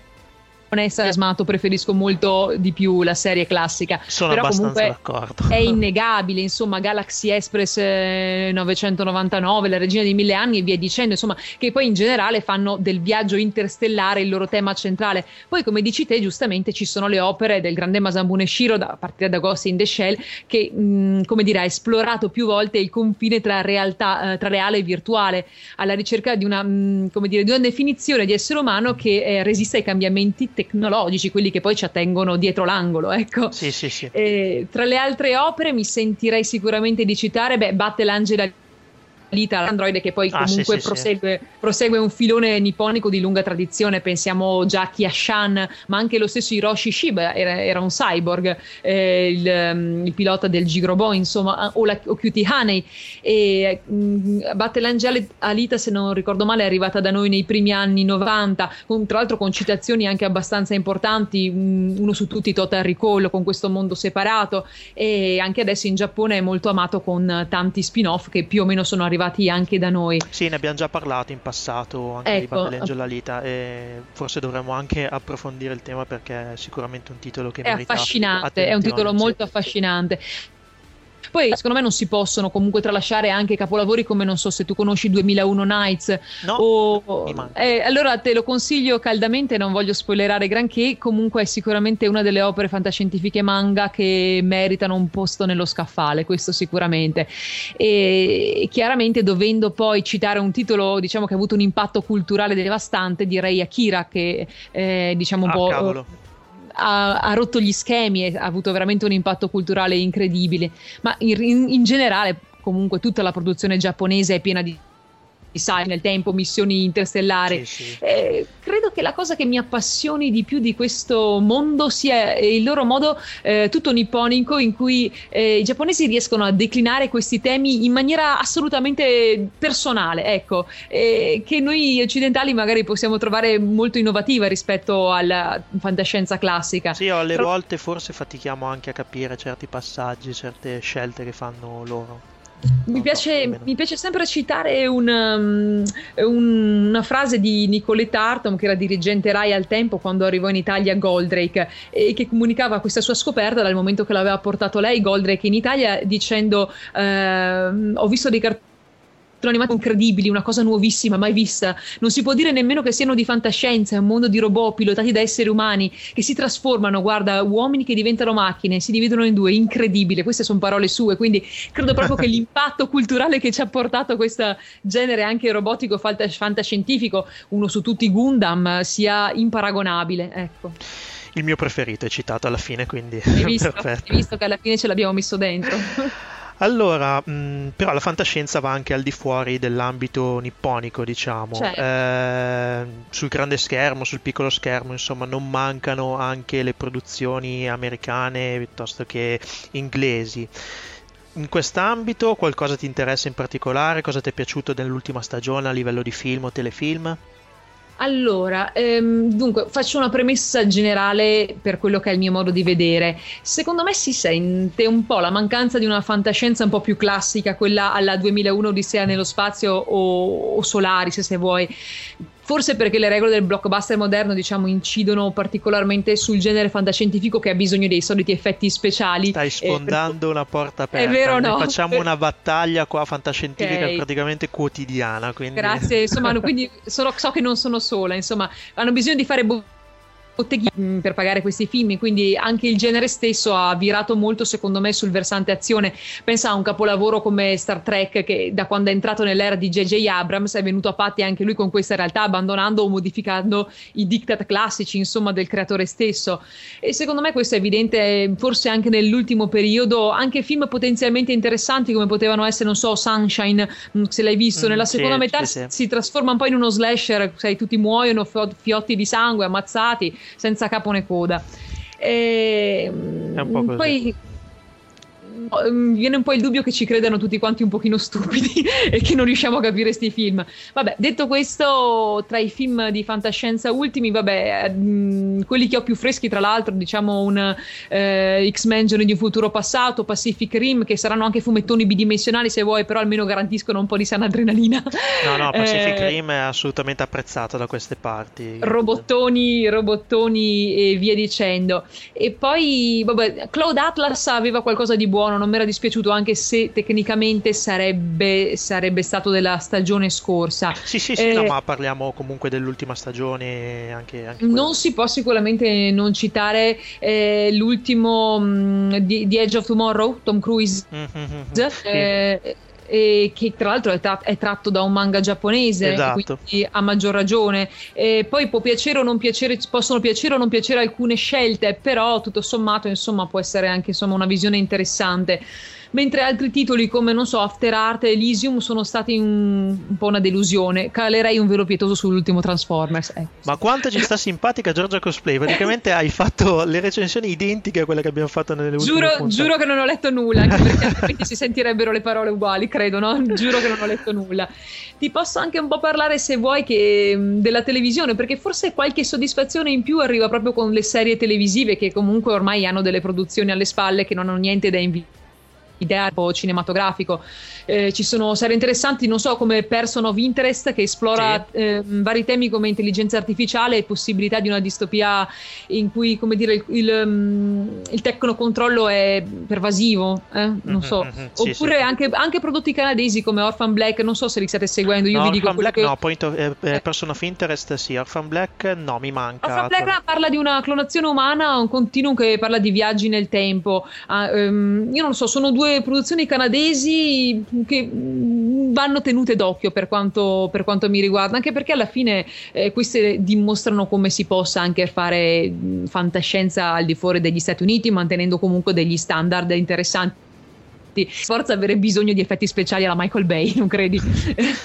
entusiasmato, preferisco molto di più la serie classica. Sono Però abbastanza comunque d'accordo. è innegabile, insomma, Galaxy Express eh, 999, La regina dei mille anni e via dicendo, insomma, che poi in generale fanno del viaggio interstellare il loro tema centrale. Poi, come dici te, giustamente ci sono le opere del grande Masambune Shiro, da, a partire da Ghost in the Shell, che, mh, come dire, ha esplorato più volte il confine tra realtà, eh, tra reale e virtuale, alla ricerca di una, mh, come dire, di una definizione di essere umano che eh, resista ai cambiamenti tecnologici, quelli che poi ci attengono dietro l'angolo, ecco. Sì, sì, sì. Eh, tra le altre opere mi sentirei sicuramente di citare beh, Battle Angel Alita, l'androide che poi Ah, sì, comunque sì, sì. prosegue, prosegue un filone nipponico di lunga tradizione, pensiamo già a Kiashan, ma anche lo stesso Hiroshi Shiba era, era un cyborg, eh, il, ehm, il pilota del Gigrobo, insomma, o, la, o Cutie Honey. E, mh, Battle Angel Alita, se non ricordo male, è arrivata da noi nei primi anni 90, con, tra l'altro con citazioni anche abbastanza importanti, mh, uno su tutti Total Recall, con questo mondo separato, e anche adesso in Giappone è molto amato con tanti spin-off che più o meno sono arrivati anche da noi. Sì, ne abbiamo già parlato in passato anche di Ecco. Battle Angel Alita e forse dovremmo anche approfondire il tema perché è sicuramente un titolo che È merita affascinante, è un titolo molto affascinante. Poi secondo me non si possono comunque tralasciare anche capolavori come non so se tu conosci 2001 Nights No, o eh, allora te lo consiglio caldamente, non voglio spoilerare granché, comunque è sicuramente una delle opere fantascientifiche manga che meritano un posto nello scaffale, questo sicuramente. E chiaramente dovendo poi citare un titolo diciamo che ha avuto un impatto culturale devastante, direi Akira che eh, diciamo un Ah, po' cavolo. Ha, ha rotto gli schemi e ha avuto veramente un impatto culturale incredibile. Ma in, in- generale, comunque, tutta la produzione giapponese è piena di sai nel tempo, missioni interstellari. Sì, sì. Eh, credo che la cosa che mi appassioni di più di questo mondo sia eh, il loro modo eh, tutto nipponico in cui eh, i giapponesi riescono a declinare questi temi in maniera assolutamente personale, ecco, eh, che noi occidentali magari possiamo trovare molto innovativa rispetto alla fantascienza classica. Sì, alle Tra- volte forse fatichiamo anche a capire certi passaggi, certe scelte che fanno loro. Mi piace, mi piace, sempre citare una, um, una, frase di Nicoletta Artom, che era dirigente Rai al tempo quando arrivò in Italia Goldrake, e che comunicava questa sua scoperta dal momento che l'aveva portato lei, Goldrake, in Italia, dicendo: eh, Ho visto dei cartoni sono animati incredibili, una cosa nuovissima, mai vista. Non si può dire nemmeno che siano di fantascienza, è un mondo di robot pilotati da esseri umani che si trasformano, guarda, uomini che diventano macchine, si dividono in due, incredibile. Queste sono parole sue, quindi credo proprio che l'impatto culturale che ci ha portato questo genere anche robotico fantascientifico, uno su tutti Gundam, sia imparagonabile, ecco. Il mio preferito è citato alla fine, quindi hai visto, hai visto che alla fine ce l'abbiamo messo dentro. Allora, mh, mm, però la fantascienza va anche al di fuori dell'ambito nipponico, diciamo. Certo. Eh, sul grande schermo, sul piccolo schermo, insomma, non mancano anche le produzioni americane piuttosto che inglesi. In quest'ambito qualcosa ti interessa in particolare? Cosa ti è piaciuto nell'ultima stagione a livello di film o telefilm? Allora, ehm, dunque, faccio una premessa generale per quello che è il mio modo di vedere. Secondo me si sente un po' la mancanza di una fantascienza un po' più classica, quella alla 2001 Odissea nello spazio o, o Solaris, se vuoi forse perché le regole del blockbuster moderno diciamo incidono particolarmente sul genere fantascientifico che ha bisogno dei soliti effetti speciali. Stai sfondando per... una porta aperta. È vero no? facciamo una battaglia qua fantascientifica okay. praticamente quotidiana quindi... grazie insomma quindi sono, so che non sono sola insomma hanno bisogno di fare bo- botteghini per pagare questi film, quindi anche il genere stesso ha virato molto secondo me sul versante azione. Pensa a un capolavoro come Star Trek che da quando è entrato nell'era di J.J. Abrams è venuto a patti anche lui con questa realtà, abbandonando o modificando i diktat classici, insomma, del creatore stesso. E secondo me questo è evidente forse anche nell'ultimo periodo, anche film potenzialmente interessanti come potevano essere, non so, Sunshine, mm, se l'hai visto, mm, nella seconda sì, metà sì, sì. si trasforma un po' in uno slasher, sai, tutti muoiono, fiotti di sangue, ammazzati, senza capo né coda. E, poi Mm, viene un po' il dubbio che ci credano tutti quanti un pochino stupidi e che non riusciamo a capire questi film. Vabbè, detto questo, tra i film di fantascienza ultimi, vabbè, mh, mm, quelli che ho più freschi, tra l'altro, diciamo un eh, X-Men Giorni di un futuro passato, Pacific Rim, che saranno anche fumettoni bidimensionali se vuoi, però almeno garantiscono un po' di sana adrenalina. No, no, Pacific eh, Rim è assolutamente apprezzato da queste parti. Robottoni, robottoni e via dicendo. E poi, vabbè, Cloud Atlas aveva qualcosa di buono, non mi era dispiaciuto anche se tecnicamente sarebbe, sarebbe stato della stagione scorsa. Sì, sì, sì, eh, no, ma parliamo comunque dell'ultima stagione. Anche, anche non si può sicuramente non citare eh, l'ultimo mh, mm, di, di, Edge of Tomorrow, Tom Cruise. Mm-hmm, eh, sì eh, che tra l'altro è, tra- è, tratto da un manga giapponese, esatto. quindi a maggior ragione. E poi può piacere o non piacere, possono piacere o non piacere alcune scelte, però tutto sommato insomma può essere anche insomma, una visione interessante mentre altri titoli come, non so, After Art e Elysium sono stati un, un po' una delusione. Calerei un velo pietoso sull'ultimo Transformers. Eh. Ma quanto ci sta simpatica Giorgia Cosplay? Praticamente hai fatto le recensioni identiche a quelle che abbiamo fatto nelle ultime giuro, giuro che non ho letto nulla, anche perché altrimenti si sentirebbero le parole uguali, credo, no? Giuro che non ho letto nulla. Ti posso anche un po' parlare, se vuoi, che, della televisione, perché forse qualche soddisfazione in più arriva proprio con le serie televisive che comunque ormai hanno delle produzioni alle spalle che non hanno niente da invidiare ideale cinematografico. Eh, ci sono serie interessanti, non so, come Person of Interest che esplora sì. eh, vari temi come intelligenza artificiale e possibilità di una distopia in cui, come dire, il, il, mm, il tecnocontrollo è pervasivo, eh? non mm-hmm, so. Mm-hmm, sì, Oppure sì. Anche, anche, prodotti canadesi come Orphan Black, non so se li state seguendo. Io no, vi dico Orphan Black che... no, Point of, eh, eh, Person of Interest sì, Orphan Black no, mi manca. Orphan Black parla di una clonazione umana, un continuum che parla di viaggi nel tempo. Uh, um, io non so, sono due produzioni canadesi che vanno tenute d'occhio per quanto, per quanto mi riguarda, anche perché alla fine eh, queste dimostrano come si possa anche fare fantascienza al di fuori degli Stati Uniti, mantenendo comunque degli standard interessanti Forza avere bisogno di effetti speciali alla Michael Bay, non credi?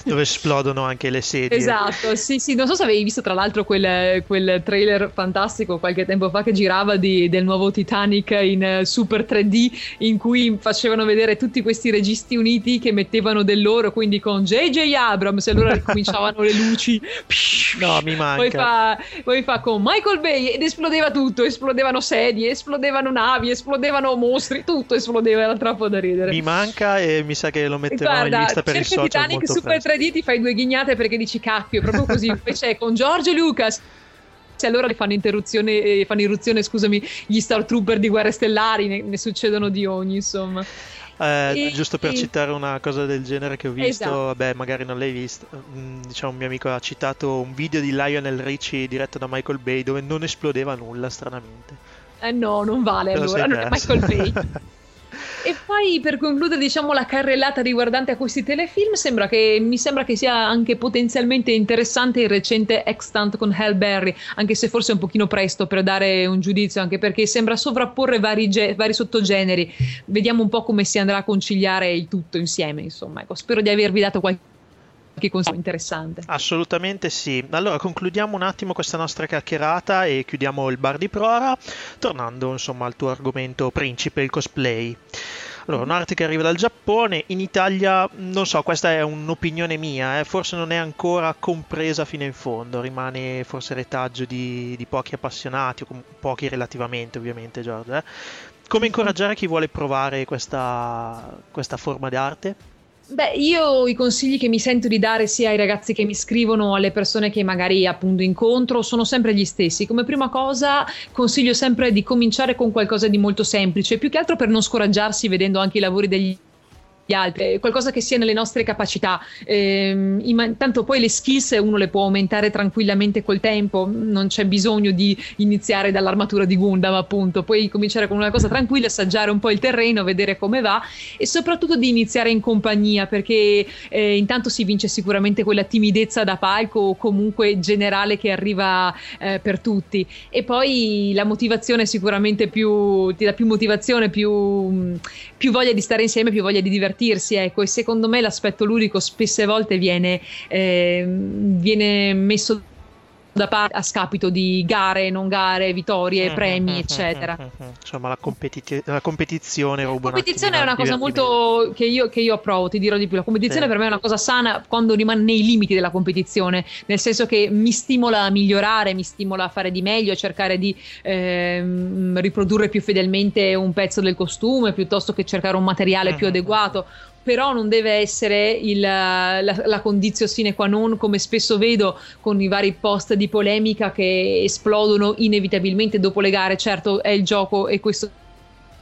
Dove esplodono anche le sedie. Esatto, sì, sì. Non so se avevi visto tra l'altro quel, quel trailer fantastico qualche tempo fa che girava di, del nuovo Titanic in uh, Super 3D in cui facevano vedere tutti questi registi uniti che mettevano del loro, quindi con J.J. Abrams e allora ricominciavano le luci. No, mi manca. Poi fa, poi fa con Michael Bay ed esplodeva tutto, esplodevano sedie, esplodevano navi, esplodevano mostri, tutto esplodeva, era troppo da ridere succedere. Mi manca e mi sa che lo metterò Guarda, in lista per il social Titanic Super presto. 3D ti fai due ghignate perché dici cappio, proprio così. Invece con Giorgio Lucas se allora fanno interruzione, eh, fanno irruzione, scusami, gli Star Trooper di Guerre Stellari, ne, ne succedono di ogni, insomma. Eh, E- giusto per e- citare una cosa del genere che ho visto, Esatto. vabbè, magari non l'hai visto. mm, Diciamo, un mio amico ha citato un video di Lionel Richie diretto da Michael Bay dove non esplodeva nulla, stranamente. Eh no, non vale Te allora, non è. Michael Bay. E poi per concludere, diciamo, la carrellata riguardante a questi telefilm, sembra che, mi sembra che sia anche potenzialmente interessante il recente Extant con Hal Berry, anche se forse è un pochino presto per dare un giudizio, anche perché sembra sovrapporre vari, ge- vari sottogeneri. Vediamo un po' come si andrà a conciliare il tutto insieme, insomma. Ecco, spero di avervi dato qualche consiglio interessante. Assolutamente sì. Allora concludiamo un attimo questa nostra chiacchierata e chiudiamo il bar di Prora, tornando insomma al tuo argomento principe, il cosplay. Allora, un'arte che arriva dal Giappone, in Italia, non so, questa è un'opinione mia, eh, forse non è ancora compresa fino in fondo, rimane forse retaggio di, di pochi appassionati, o com- pochi relativamente ovviamente, Giorgio. eh. Come incoraggiare chi vuole provare questa, questa forma d'arte? Beh, io i consigli che mi sento di dare sia ai ragazzi che mi scrivono, alle persone che magari appunto incontro, sono sempre gli stessi. Come prima cosa consiglio sempre di cominciare con qualcosa di molto semplice, più che altro per non scoraggiarsi vedendo anche i lavori degli gli altri, eh, qualcosa che sia nelle nostre capacità. Imma- tanto poi le skills uno le può aumentare tranquillamente col tempo, non c'è bisogno di iniziare dall'armatura di Gundam, appunto, puoi cominciare con una cosa tranquilla, assaggiare un po' il terreno, vedere come va e soprattutto di iniziare in compagnia perché eh, intanto si vince sicuramente quella timidezza da palco o comunque generale che arriva eh, per tutti. E poi la motivazione sicuramente più ti dà più motivazione, più, più voglia di stare insieme, più voglia di divertirsi ecco e secondo me l'aspetto ludico spesse volte viene, eh, viene messo da parte a scapito di gare, non gare, vittorie, premi, eccetera. Insomma, la, competi- la competizione La ruba un competizione è una cosa molto che io, che io approvo, ti dirò di più. La competizione Sì. per me è una cosa sana quando rimane nei limiti della competizione, nel senso che mi stimola a migliorare, mi stimola a fare di meglio, a cercare di ehm, riprodurre più fedelmente un pezzo del costume piuttosto che cercare un materiale più adeguato. Però non deve essere il, la, la condizio sine qua non, come spesso vedo con i vari post di polemica che esplodono inevitabilmente dopo le gare. Certo, è il gioco e questo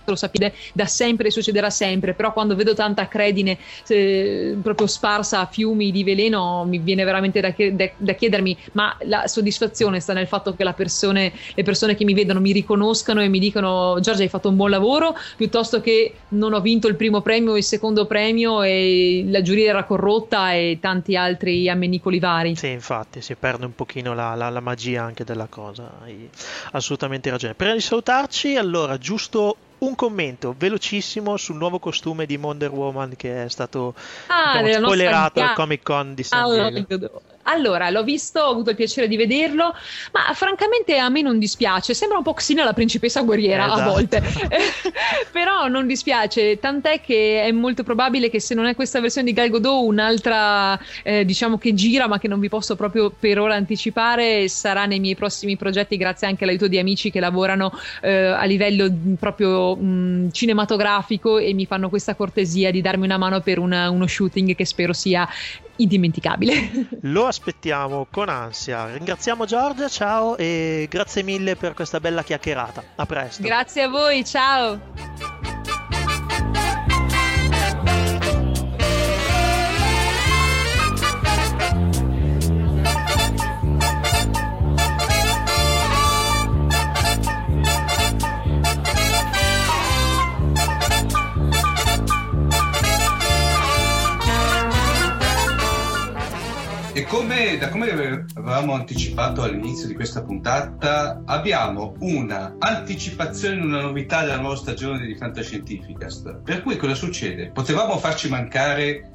lo sapete da sempre succederà sempre però quando vedo tanta credine eh, proprio sparsa a fiumi di veleno mi viene veramente da, da- da chiedermi ma la soddisfazione sta nel fatto che persone, le persone che mi vedono mi riconoscano e mi dicono Giorgia hai fatto un buon lavoro piuttosto che non ho vinto il primo premio o il secondo premio e la giuria era corrotta e tanti altri ammenicoli vari Sì, infatti, si perde un pochino la, la- la magia anche della cosa. Hai assolutamente ragione. Prima di salutarci, allora, giusto un commento velocissimo sul nuovo costume di Wonder Woman che è stato Ah, diciamo, spoilerato al Comic Con di San Diego. allora, l'ho visto, ho avuto il piacere di vederlo, ma francamente a me non dispiace. Sembra un po' Xina la principessa guerriera Esatto. a volte, però non dispiace. Tant'è che è molto probabile che se non è questa versione di Gal Gadot, un'altra eh, diciamo che gira, ma che non vi posso proprio per ora anticipare, sarà nei miei prossimi progetti, grazie anche all'aiuto di amici che lavorano eh, a livello proprio mh, cinematografico e mi fanno questa cortesia di darmi una mano per una- uno shooting che spero sia indimenticabile. Lo aspettiamo con ansia. Ringraziamo Giorgia, ciao e grazie mille per questa bella chiacchierata. A presto. Grazie a voi, ciao. E come, da come avevamo anticipato all'inizio di questa puntata, abbiamo una anticipazione una novità della nuova stagione di Fantascientificast. Per cui cosa succede? Potevamo farci mancare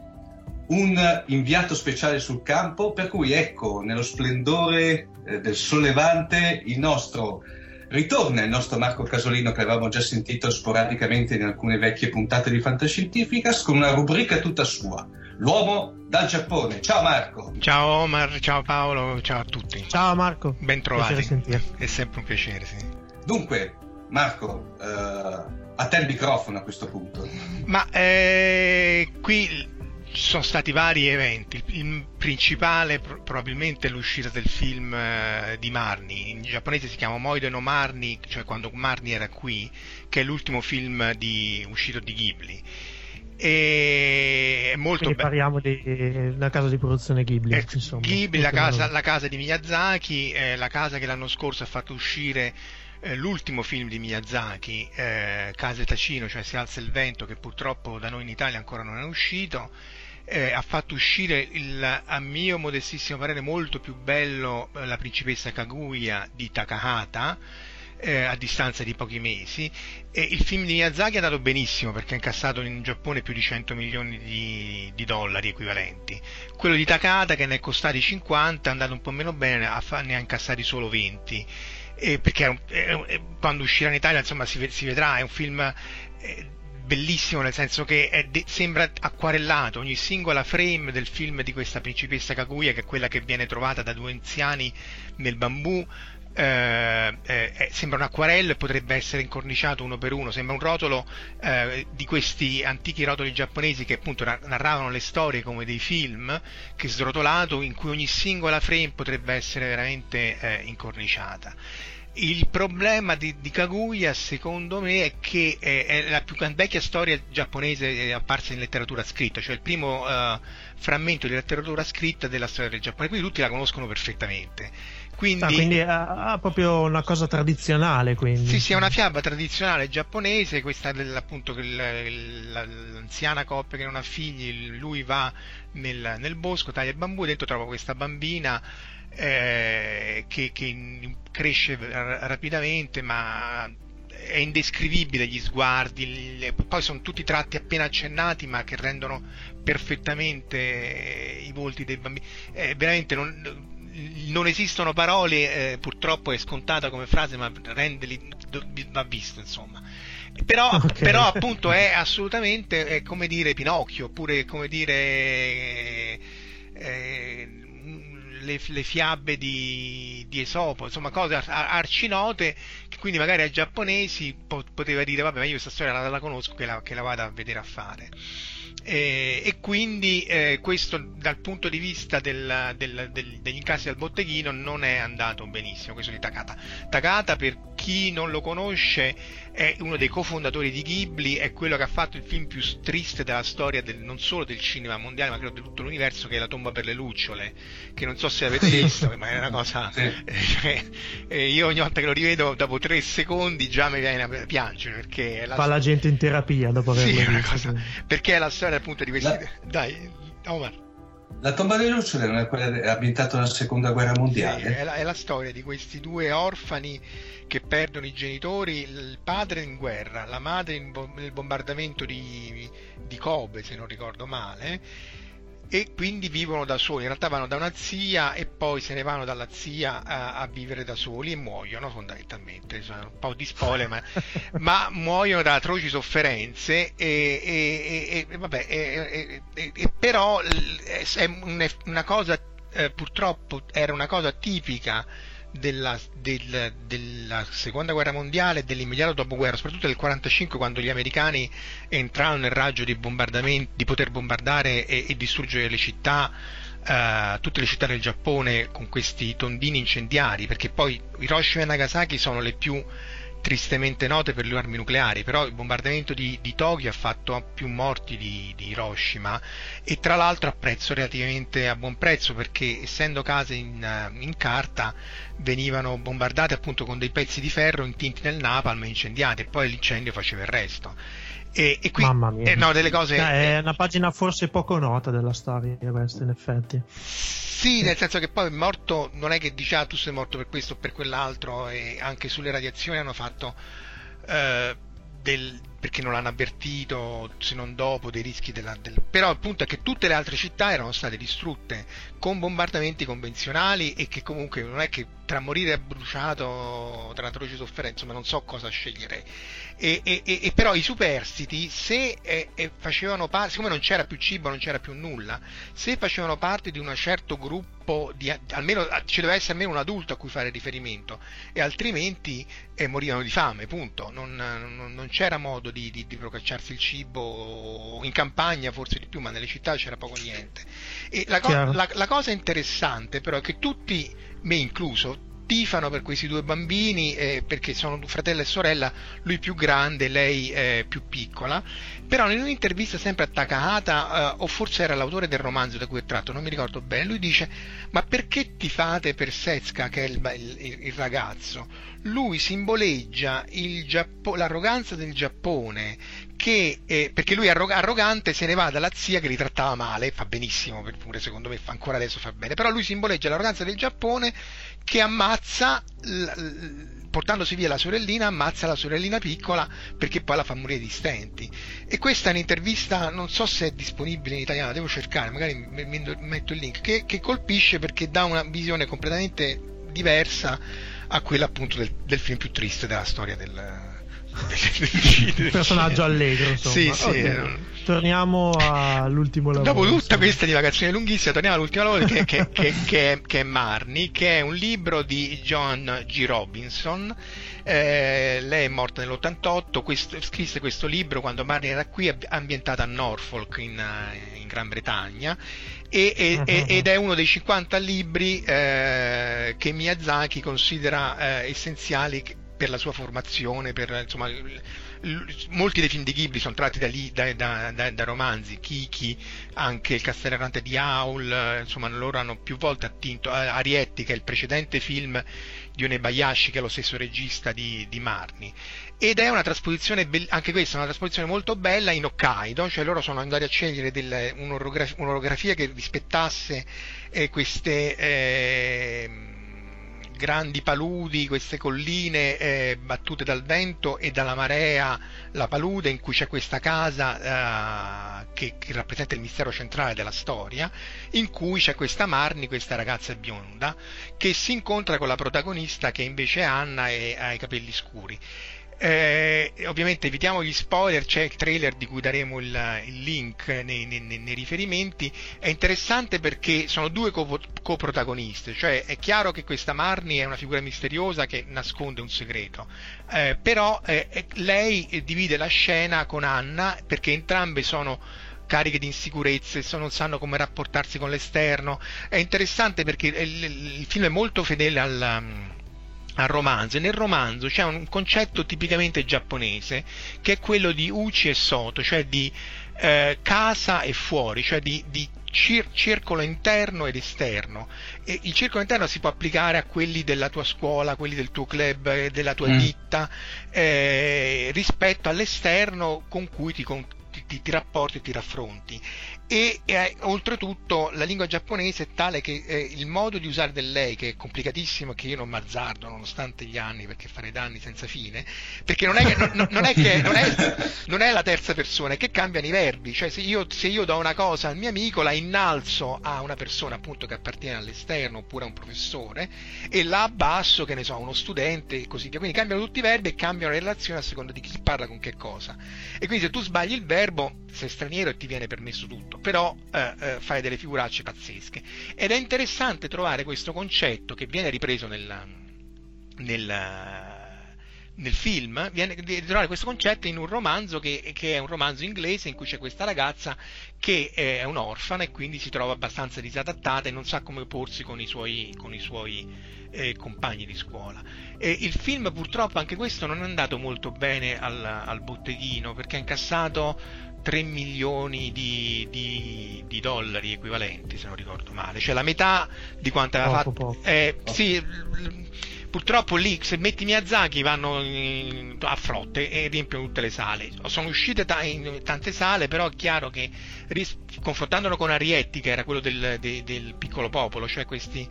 un inviato speciale sul campo, per cui ecco, nello splendore eh, del sollevante, il nostro ritorna il nostro Marco Casolino che avevamo già sentito sporadicamente in alcune vecchie puntate di Fantascientificast con una rubrica tutta sua. L'uomo dal Giappone. Ciao Marco. Ciao Omar, ciao Paolo, ciao a tutti. Ciao Marco. Ben Piacere trovati. sentirti. È sempre un piacere, sì. Dunque, Marco, eh, a te il microfono a questo punto. Ma eh, qui ci sono stati vari eventi. Il principale probabilmente è l'uscita del film eh, di Marni. In giapponese si chiama Moide no Marni, cioè quando Marni era qui, che è l'ultimo film di, uscito di Ghibli. E molto Quindi parliamo della casa di produzione Ghibli. Eh, insomma, Ghibli, la casa, la casa, di Miyazaki, eh, la casa che l'anno scorso ha fatto uscire eh, l'ultimo film di Miyazaki, eh, Case Tacino, cioè Si alza il vento, che purtroppo da noi in Italia ancora non è uscito eh, ha fatto uscire il, a mio modestissimo parere molto più bello eh, La principessa Kaguya di Takahata eh, a distanza di pochi mesi. E il film di Miyazaki è andato benissimo perché ha incassato in Giappone più di 100 milioni di, di dollari equivalenti. Quello di Takahata che ne è costati 50 è andato un po' meno bene ne ha incassati solo 20 perché è un, è un, quando uscirà in Italia insomma si, si vedrà è un film eh, bellissimo nel senso che de- sembra acquarellato ogni singola frame del film di questa principessa Kaguya che è quella che viene trovata da due anziani nel bambù eh, eh, sembra un acquarello e potrebbe essere incorniciato uno per uno, sembra un rotolo eh, di questi antichi rotoli giapponesi che appunto narravano le storie come dei film, che srotolato in cui ogni singola frame potrebbe essere veramente eh, incorniciata. Il problema di, di, Kaguya, secondo me, è che è, è la più vecchia storia giapponese apparsa in letteratura scritta, cioè il primo uh, frammento di letteratura scritta della storia del Giappone, quindi tutti la conoscono perfettamente. Quindi, ah, quindi ha, proprio una cosa tradizionale. Quindi. Sì, sì, è una fiaba tradizionale giapponese, questa appunto l'anziana coppia che non ha figli, lui va nel, nel bosco, taglia il bambù, dentro trova questa bambina eh, che, che, cresce rapidamente ma è indescrivibile gli sguardi, poi sono tutti tratti appena accennati ma che rendono perfettamente i volti dei bambini. Eh, veramente non, non, esistono parole, eh, purtroppo è scontata come frase ma rende, va visto insomma. Però, okay. però, appunto è assolutamente è come dire Pinocchio oppure come dire eh, le, le fiabe di, di, Esopo, insomma cose arcinote che quindi magari ai giapponesi po- poteva dire vabbè ma io questa storia la, la conosco che la, che la vado a vedere a fare. Eh, e quindi eh, questo dal punto di vista del, del, del, degli incassi al botteghino non è andato benissimo, questo di Takata. Takata per chi non lo conosce è uno dei cofondatori di Ghibli, è quello che ha fatto il film più triste della storia del, non solo del cinema mondiale, ma credo di tutto l'universo, che è La tomba per le lucciole, che non so se avete visto, ma è una cosa... Sì. Cioè, eh, io ogni volta che lo rivedo, dopo tre secondi, già mi viene a piangere, perché... La Fa la gente in terapia dopo averlo sì, visto. Cosa, perché è la storia appunto di questi... La... Dai, Omar. La tomba delle lucciole non è quella è ambientata nella seconda guerra mondiale? Sì, è, la, è la storia di questi due orfani che perdono i genitori, il padre in guerra, la madre nel bombardamento di, di Kobe, se non ricordo male, e quindi vivono da soli. In realtà vanno da una zia e poi se ne vanno dalla zia a, a vivere da soli e muoiono fondamentalmente. Sono un po' di spoiler, ma, ma muoiono da atroci sofferenze. E, e, e vabbè, però è una cosa, eh, purtroppo era una cosa tipica della, del, della seconda guerra mondiale e dell'immediato dopoguerra, soprattutto del 1945 quando gli americani entrarono nel raggio di, di poter bombardare e, e distruggere le città, eh, tutte le città del Giappone con questi tondini incendiari, perché poi Hiroshima e Nagasaki sono le più tristemente note per le armi nucleari, però il bombardamento di, di Tokyo ha fatto più morti di, di, Hiroshima e tra l'altro a prezzo relativamente a buon prezzo perché essendo case in, in carta venivano bombardate appunto con dei pezzi di ferro intinti nel napalm e incendiati e poi l'incendio faceva il resto. E, e qui, Mamma mia, eh, no, delle cose, è eh, una pagina forse poco nota della storia questa in effetti. Sì, nel senso che poi è morto, non è che dice ah tu sei morto per questo o per quell'altro e anche sulle radiazioni hanno fatto eh, del, perché non l'hanno avvertito se non dopo dei rischi della, del... però il punto è che tutte le altre città erano state distrutte con bombardamenti convenzionali e che comunque non è che tra morire bruciato tra atroci sofferenze insomma non so cosa sceglierei. E, e, e, però i superstiti se eh, eh, facevano parte siccome non c'era più cibo non c'era più nulla se facevano parte di un certo gruppo di, almeno ci doveva essere almeno un adulto a cui fare riferimento e altrimenti eh, morivano di fame punto. Non, non, non c'era modo modo di, di, di procacciarsi il cibo in campagna forse di più, ma nelle città c'era poco niente. E la, co- la, la cosa interessante però è che tutti, me incluso, tifano per questi due bambini eh, perché sono fratello e sorella, lui più grande, lei eh, più piccola, però in un'intervista sempre a Takahata, eh, o forse era l'autore del romanzo da cui è tratto, non mi ricordo bene, lui dice ma perché tifate per Setsuka che è il, il, il ragazzo? Lui simboleggia Giappo- l'arroganza del Giappone che, eh, perché lui arrog- arrogante se ne va dalla zia che li trattava male, fa benissimo, pure secondo me fa ancora adesso fa bene, però lui simboleggia l'arroganza del Giappone che ammazza, l- portandosi via la sorellina, ammazza la sorellina piccola perché poi la fa morire di stenti. E questa è un'intervista, non so se è disponibile in italiano, devo cercare, magari mi metto il link, che, che colpisce perché dà una visione completamente diversa a quella appunto del, del film più triste della storia del, il personaggio allegro insomma. Sì, sì. Okay. Torniamo all'ultimo lavoro. Dopo tutta insomma. questa divagazione lunghissima, torniamo all'ultimo lavoro che, che, che, che, è, Marnie, che è un libro di John G. Robinson. Eh, lei è morta nell'88, questo, scrisse questo libro quando Marnie era qui, ambientata a Norfolk in, in Gran Bretagna. E, e, uh-huh. ed è uno dei 50 libri eh, che Miyazaki considera eh, essenziali per la sua formazione, per, insomma, molti dei film di Ghibli sono tratti da, lì, da, da, da romanzi, Kiki, anche Il castello errante di Aul, insomma loro hanno più volte attinto, Arietti che è il precedente film di Onebayashi che è lo stesso regista di, di Marni ed è una trasposizione, anche questa è una trasposizione molto bella in Hokkaido, cioè loro sono andati a scegliere del, un'orografia, un'orografia, che rispettasse eh, queste... Eh, grandi paludi, queste colline eh, battute dal vento e dalla marea, la palude in cui c'è questa casa eh, che, che, rappresenta il mistero centrale della storia, in cui c'è questa Marni, questa ragazza bionda, che si incontra con la protagonista che invece è Anna e ha i capelli scuri. Eh, ovviamente evitiamo gli spoiler, c'è il trailer di cui daremo il, il link nei, nei, nei, riferimenti. È interessante perché sono due co- coprotagoniste, cioè è chiaro che questa Marni è una figura misteriosa che nasconde un segreto, eh, però eh, lei divide la scena con Anna perché entrambe sono cariche di insicurezze, non sanno come rapportarsi con l'esterno. È interessante perché il, il film è molto fedele al al romanzo e nel romanzo c'è un concetto tipicamente giapponese che è quello di uchi e soto, cioè di eh, casa e fuori, cioè di, di cir- circolo interno ed esterno. E il circolo interno si può applicare a quelli della tua scuola, quelli del tuo club, eh, della tua mm. ditta, eh, rispetto all'esterno con cui ti, con- ti, ti rapporti e ti raffronti e eh, oltretutto la lingua giapponese è tale che eh, il modo di usare del lei, che è complicatissimo, che io non mazzardo nonostante gli anni perché farei danni senza fine, perché non è, che, non, non è, che, non è, non è la terza persona, è che cambiano i verbi, cioè se io, se io, do una cosa al mio amico la innalzo a una persona appunto che appartiene all'esterno oppure a un professore e la abbasso, che ne so, a uno studente e così via, quindi cambiano tutti i verbi e cambiano le relazioni a seconda di chi parla con che cosa. E quindi se tu sbagli il verbo, sei straniero e ti viene permesso tutto però eh, eh, fai delle figuracce pazzesche. Ed è interessante trovare questo concetto che viene ripreso nel, nel nel film viene di trovare questo concetto in un romanzo che, che, è un romanzo inglese in cui c'è questa ragazza che è un'orfana e quindi si trova abbastanza disadattata e non sa come porsi con i suoi, con i suoi eh, compagni di scuola. E il film purtroppo anche questo non è andato molto bene al, al botteghino perché ha incassato 3 milioni di, di, di, dollari equivalenti, se non ricordo male, cioè la metà di quanto aveva fatto. Poco. Eh, sì, purtroppo lì se metti Miyazaki vanno in, a frotte e riempiono tutte le sale. Sono uscite t- in tante sale, però è chiaro che ris- confrontandolo con Arietti, che era quello del, de- del piccolo popolo, cioè questi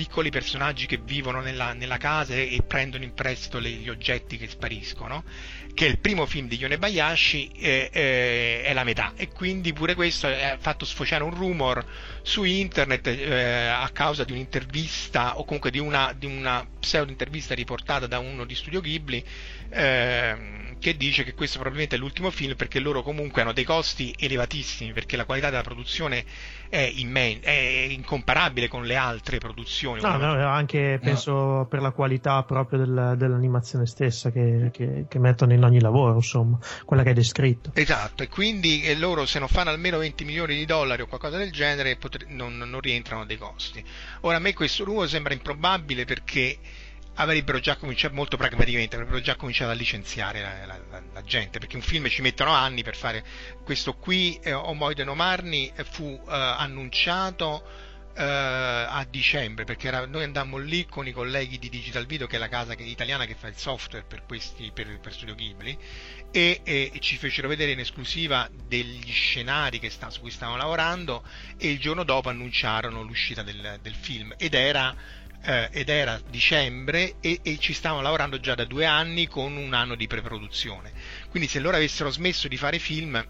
piccoli personaggi che vivono nella, nella casa e, prendono in prestito le, gli oggetti che spariscono, che è il primo film di Yonebayashi, eh, eh, è la metà. E quindi pure questo ha fatto sfociare un rumor su internet eh, a causa di un'intervista o comunque di una, di una pseudo intervista riportata da uno di Studio Ghibli eh, che dice che questo probabilmente è l'ultimo film perché loro comunque hanno dei costi elevatissimi perché la qualità della produzione è, immen- è incomparabile con le altre produzioni. No, no, anche penso per la qualità proprio del, dell'animazione stessa che, che, che, mettono in ogni lavoro, insomma, quella che hai descritto. Esatto, e quindi e loro se non fanno almeno 20 milioni di dollari o qualcosa del genere potre- non, non rientrano dei costi. Ora a me questo numero sembra improbabile perché avrebbero già cominciato molto pragmaticamente avrebbero già cominciato a licenziare la, la, la, la gente perché un film ci mettono anni per fare questo qui eh, Omoide Nomarni fu eh, annunciato eh, a dicembre perché era, noi andammo lì con i colleghi di Digital Video che è la casa che, italiana che fa il software per, questi, per, per Studio Ghibli e, e, ci fecero vedere in esclusiva degli scenari sta, su cui stavano lavorando e il giorno dopo annunciarono l'uscita del, del film ed era eh, ed era dicembre e, e, ci stavano lavorando già da due anni con un anno di preproduzione. Quindi se loro avessero smesso di fare film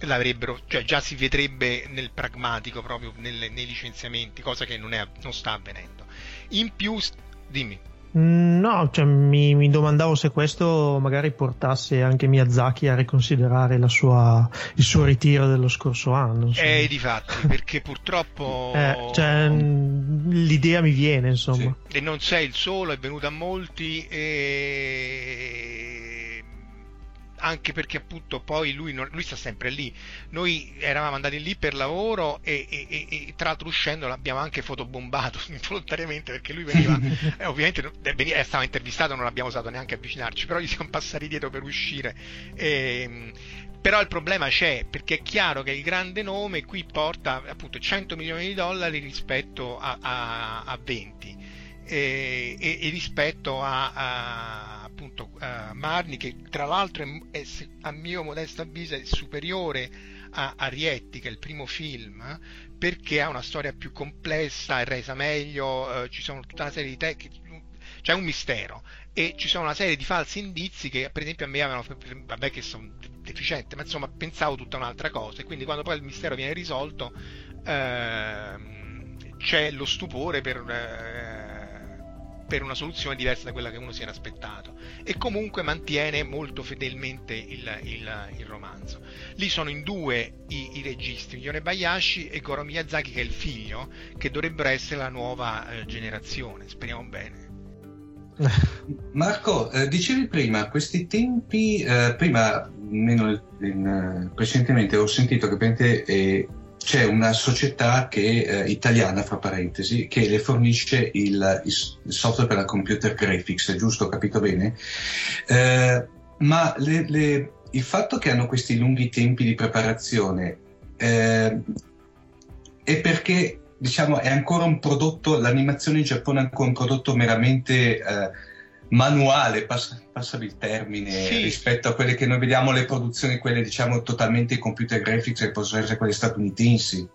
l'avrebbero, cioè già si vedrebbe nel pragmatico proprio nelle, nei licenziamenti, cosa che non, è, non sta avvenendo. In più, dimmi. Mm, no, cioè, mi, mi, domandavo se questo magari portasse anche Miyazaki a riconsiderare sua, il suo ritiro dello scorso anno. Insomma. Eh, di fatti, perché purtroppo... Eh, cioè, l'idea mi viene, insomma. Sì. E non sei il solo, è venuto a molti e anche perché appunto poi lui, non, lui, sta sempre lì. Noi eravamo andati lì per lavoro e, e, e, tra l'altro uscendo l'abbiamo anche fotobombato involontariamente perché lui veniva, eh, ovviamente veniva, stava intervistato, non l'abbiamo usato neanche avvicinarci, però gli siamo passati dietro per uscire. E, ehm, però il problema c'è perché è chiaro che il grande nome qui porta appunto 100 milioni di dollari rispetto a, a, a 20 e, e, rispetto a, a appunto uh, Marni che tra l'altro è, è, a mio modesto avviso è superiore a Arietti che è il primo film perché ha una storia più complessa è resa meglio uh, ci sono tutta una serie di tecniche c'è un mistero. E ci sono una serie di falsi indizi che per esempio a me avevano vabbè che sono deficiente ma insomma pensavo tutta un'altra cosa e quindi quando poi il mistero viene risolto uh, c'è lo stupore per per una soluzione diversa da quella che uno si era aspettato e comunque mantiene molto fedelmente il, il, il romanzo. Lì sono in due i, i registi, Yone Bayashi e Goro Miyazaki che è il figlio, che dovrebbero essere la nuova eh, generazione, speriamo bene. Marco, eh, dicevi prima, questi tempi, eh, prima, meno in, eh, precedentemente ho sentito che eh, c'è una società che, eh, italiana, fra parentesi, che le fornisce il, il, software per la computer graphics, giusto? Ho capito bene? Eh, ma le, le, il fatto che hanno questi lunghi tempi di preparazione eh, è perché diciamo è ancora un prodotto, l'animazione in Giappone è ancora un prodotto meramente eh, manuale, pass- passami il termine, sì. rispetto a quelle che noi vediamo, le produzioni, quelle diciamo totalmente computer graphics che possono essere quelle statunitensi.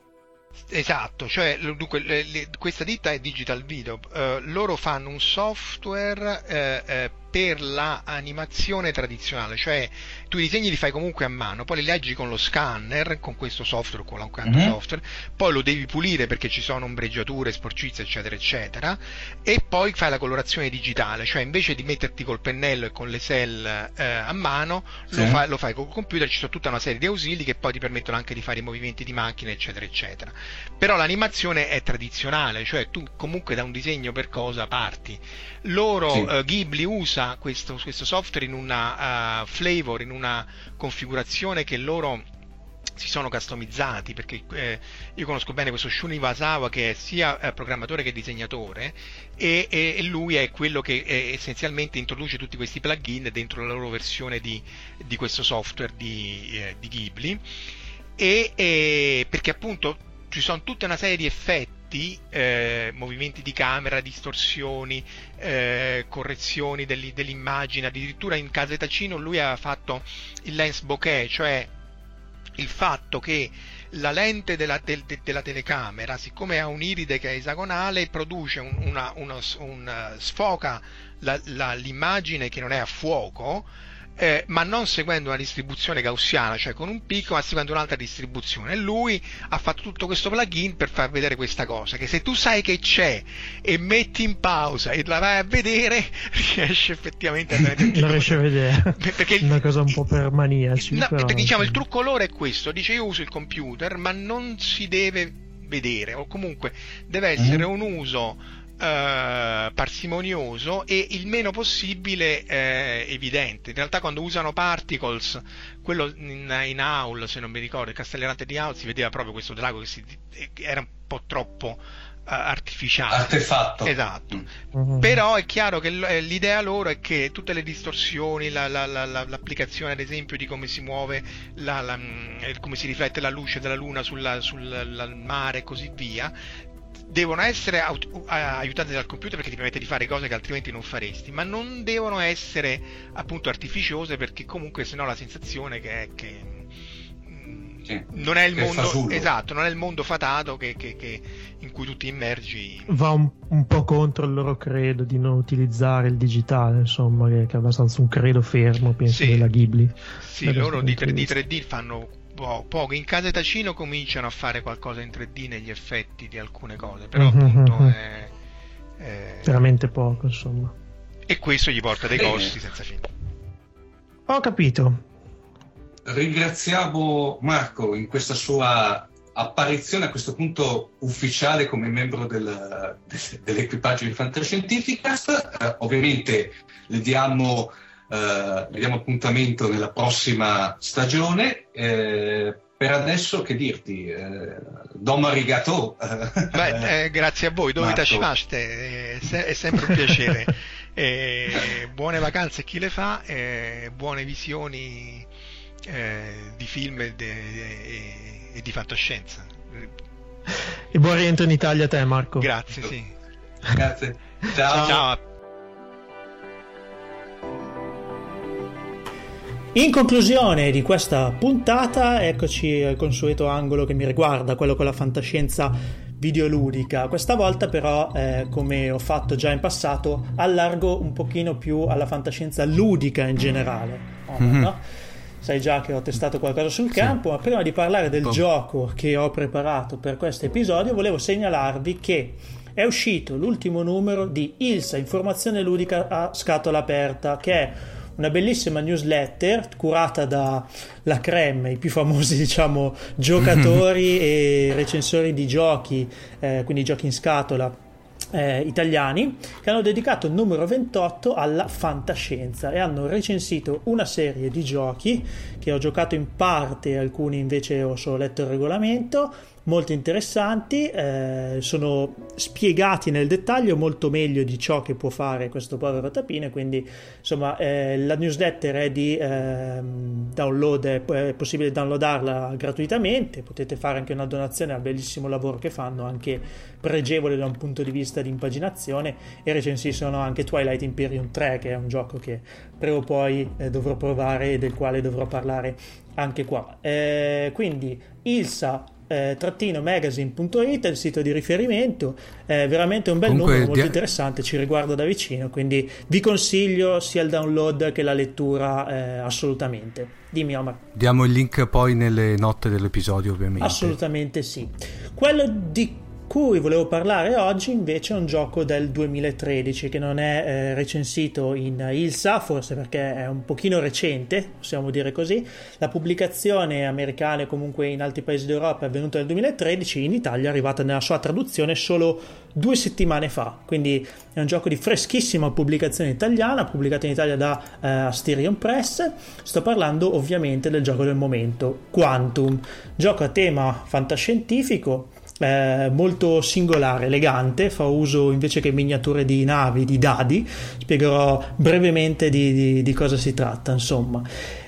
Esatto, cioè dunque, le, le, questa ditta è Digital Video, uh, loro fanno un software uh, uh, per l'animazione la tradizionale, cioè tu i disegni li fai comunque a mano, poi li leggi con lo scanner, con questo software, con qualunque altro mm-hmm. software, poi lo devi pulire perché ci sono ombreggiature, sporcizie, eccetera, eccetera, e poi fai la colorazione digitale, cioè invece di metterti col pennello e con le cell eh, a mano, sì. lo, fai, lo fai col computer, ci sono tutta una serie di ausili che poi ti permettono anche di fare i movimenti di macchina, eccetera, eccetera. Però l'animazione è tradizionale, cioè tu comunque da un disegno per cosa parti. Loro, sì. uh, Ghibli usa questo, questo, software in una uh, flavor, in una configurazione che loro si sono customizzati perché eh, io conosco bene questo Shun Iwasawa che è sia eh, programmatore che disegnatore e, e, lui è quello che eh, essenzialmente introduce tutti questi plugin dentro la loro versione di, di questo software di, eh, di Ghibli. E, perché appunto ci sono tutta una serie di effetti effetti, eh, movimenti di camera, distorsioni, eh, correzioni degli, dell'immagine, addirittura in Casa Tacino lui ha fatto il lens bokeh, cioè il fatto che la lente della, de, de, della telecamera, siccome ha un'iride che è esagonale, produce un, una, una, un, sfoca la, la, l'immagine che non è a fuoco eh, ma non seguendo una distribuzione gaussiana, cioè con un picco, ma seguendo un'altra distribuzione. E lui ha fatto tutto questo plugin per far vedere questa cosa, che se tu sai che c'è e metti in pausa e la vai a vedere, riesci effettivamente a vedere. La riesci a vedere. Perché una cosa un po' per maniaci. No, perché diciamo il trucco loro è questo, dice io uso il computer, ma non si deve vedere o comunque deve essere mm. un uso eh, parsimonioso e il meno possibile eh, evidente. In realtà quando usano particles, quello in, in Aul, se non mi ricordo, il castellerante di Aul si vedeva proprio questo drago che si, era un po' troppo uh, artificiale. Artefatto. Esatto. Mm-hmm. Però è chiaro che eh, l'idea loro è che tutte le distorsioni, la, la, la, l'applicazione ad esempio di come si muove, mm, come si riflette la luce della luna sul, sul mare e così via, devono essere aiutate dal computer perché ti permette di fare cose che altrimenti non faresti, ma non devono essere appunto artificiose perché comunque sennò la sensazione che è che mm, sì, non è il mondo esatto, non è il mondo fatato che, che, che, in cui tu ti immergi. Va un, un, po' contro il loro credo di non utilizzare il digitale, insomma, che, è abbastanza un credo fermo, penso, sì, della Ghibli. Sì, loro di 3D, 3D fanno po- poco. In casa Tacino cominciano a fare qualcosa in 3D negli effetti di alcune cose, però mm-hmm. appunto è, è... veramente poco, insomma. E questo gli porta dei costi senza fine. Ho capito. Ringraziamo Marco in questa sua apparizione a questo punto ufficiale come membro del, dell'equipaggio di Fantascientificast. Eh, ovviamente le diamo eh, diamo appuntamento nella prossima stagione. Eh, per adesso che dirti, eh, domo arigato. Beh, eh, grazie a voi, dove tashimaste, è, è sempre un piacere. eh, buone vacanze a chi le fa, eh, buone visioni eh, di film e, de, e, e, di fantascienza. E buon rientro in Italia a te Marco. Grazie, sì. Grazie. Ciao. Ciao. In conclusione di questa puntata, eccoci al consueto angolo che mi riguarda, quello con la fantascienza videoludica. Questa volta però, eh, come ho fatto già in passato, allargo un pochino più alla fantascienza ludica in generale. Oh, mm-hmm. no? Sai già che ho testato qualcosa sul campo, sì. ma prima di parlare del oh. gioco che ho preparato per questo episodio, volevo segnalarvi che è uscito l'ultimo numero di Ilsa, informazione ludica a scatola aperta, che è una bellissima newsletter curata da la Creme, i più famosi diciamo giocatori e recensori di giochi, eh, quindi giochi in scatola eh, italiani che hanno dedicato il numero 28 alla fantascienza e hanno recensito una serie di giochi che ho giocato in parte, alcuni invece ho solo letto il regolamento molto interessanti, eh, sono spiegati nel dettaglio molto meglio di ciò che può fare questo povero tapino, quindi insomma eh, la newsletter è di eh, download, è possibile downloadarla gratuitamente, potete fare anche una donazione al bellissimo lavoro che fanno, anche pregevole da un punto di vista di impaginazione e recensiscono anche Twilight Imperium 3 che è un gioco che prima o poi eh, dovrò provare e del quale dovrò parlare anche qua. Eh, quindi Ilsa eh, magazine.it, il sito di riferimento, è veramente un bel Comunque, numero, molto dia- interessante, ci riguarda da vicino, quindi vi consiglio sia il download che la lettura eh, assolutamente. Dimmi Omar. Diamo il link poi nelle note dell'episodio ovviamente. Assolutamente sì. Quello di cui volevo parlare oggi invece è un gioco del 2013 che non è eh, recensito in ILSA, forse perché è un pochino recente, possiamo dire così. La pubblicazione americana e comunque in altri paesi d'Europa è avvenuta nel 2013, in Italia è arrivata nella sua traduzione solo due settimane fa, quindi è un gioco di freschissima pubblicazione italiana, pubblicato in Italia da eh, Asterion Press. Sto parlando ovviamente del gioco del momento, Quantum, gioco a tema fantascientifico eh, molto singolare, elegante, fa uso invece che miniature di navi, di dadi, spiegherò brevemente di, di, di cosa si tratta, insomma.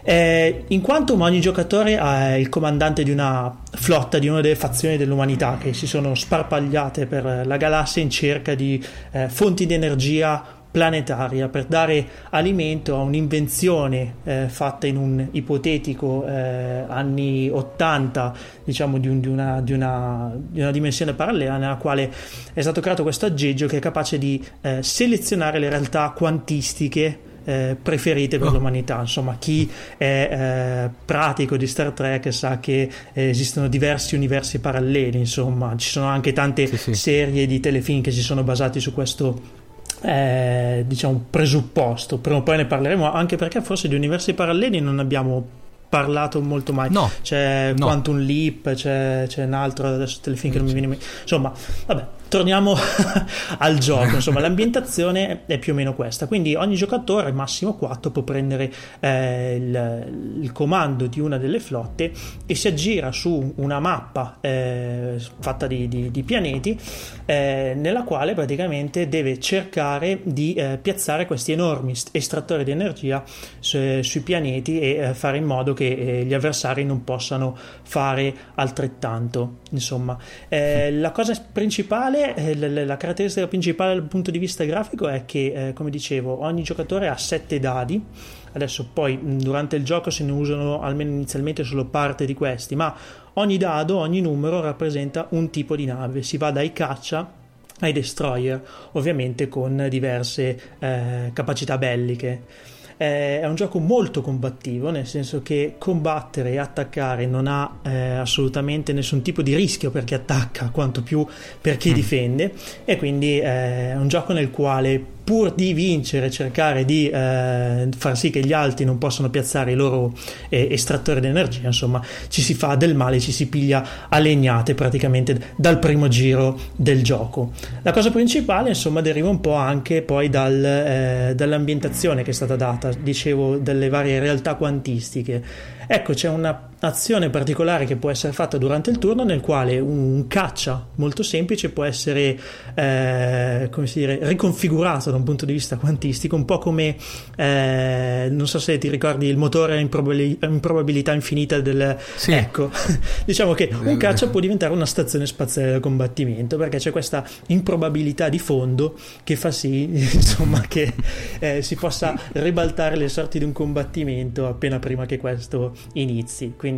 Eh, in quanto ogni giocatore è il comandante di una flotta di una delle fazioni dell'umanità che si sono sparpagliate per la galassia in cerca di eh, fonti di energia planetaria per dare alimento a un'invenzione eh, fatta in un ipotetico eh, anni 80 diciamo di, un, di, una, di, una, di, una, dimensione parallela nella quale è stato creato questo aggeggio che è capace di eh, selezionare le realtà quantistiche eh, preferite per oh. l'umanità. Insomma, chi è eh, pratico di Star Trek sa che eh, esistono diversi universi paralleli. Insomma, ci sono anche tante sì, sì. serie di telefilm che si sono basati su questo eh, diciamo presupposto prima o poi ne parleremo anche perché forse di universi paralleli non abbiamo parlato molto mai. No. C'è No. Quantum Leap, c'è, c'è un altro adesso telefilm che non mi viene mente. Insomma, vabbè, torniamo al gioco. Insomma, l'ambientazione è più o meno questa. Quindi ogni giocatore, massimo 4, può prendere eh, il, il comando di una delle flotte e si aggira su una mappa eh, fatta di, di- di pianeti eh, nella quale praticamente deve cercare di eh, piazzare questi enormi st- estrattori di energia su- sui pianeti e eh, fare in modo che eh, gli avversari non possano fare altrettanto. Insomma, la cosa principale, eh, la, caratteristica principale dal punto di vista grafico è che, eh, come dicevo, ogni giocatore ha sette dadi. Adesso poi mh, durante il gioco se ne usano almeno inizialmente solo parte di questi, ma ogni dado, ogni numero rappresenta un tipo di nave. Si va dai caccia ai destroyer, ovviamente con diverse eh, capacità belliche. Eh, È un gioco molto combattivo, nel senso che combattere e attaccare non ha eh, assolutamente nessun tipo di rischio per chi attacca, quanto più per chi difende, e quindi eh, è un gioco nel quale pur di vincere, cercare di eh, far sì che gli altri non possano piazzare i loro eh, estrattori di energia, insomma, ci si fa del male, ci si piglia a legnate praticamente dal primo giro del gioco. La cosa principale, insomma, deriva un po' anche poi dal, eh, dall'ambientazione che è stata data, dicevo, dalle varie realtà quantistiche. Ecco, c'è un'azione particolare che può essere fatta durante il turno nel quale un caccia molto semplice può essere eh, come si dire, riconfigurato da un punto di vista quantistico, un po' come eh, non so se ti ricordi il motore a improbabili- a improbabilità infinita del Sì. ecco, diciamo che un caccia può diventare una stazione spaziale da combattimento perché c'è questa improbabilità di fondo che fa sì insomma che eh, si possa ribaltare le sorti di un combattimento appena prima che questo inizi quindi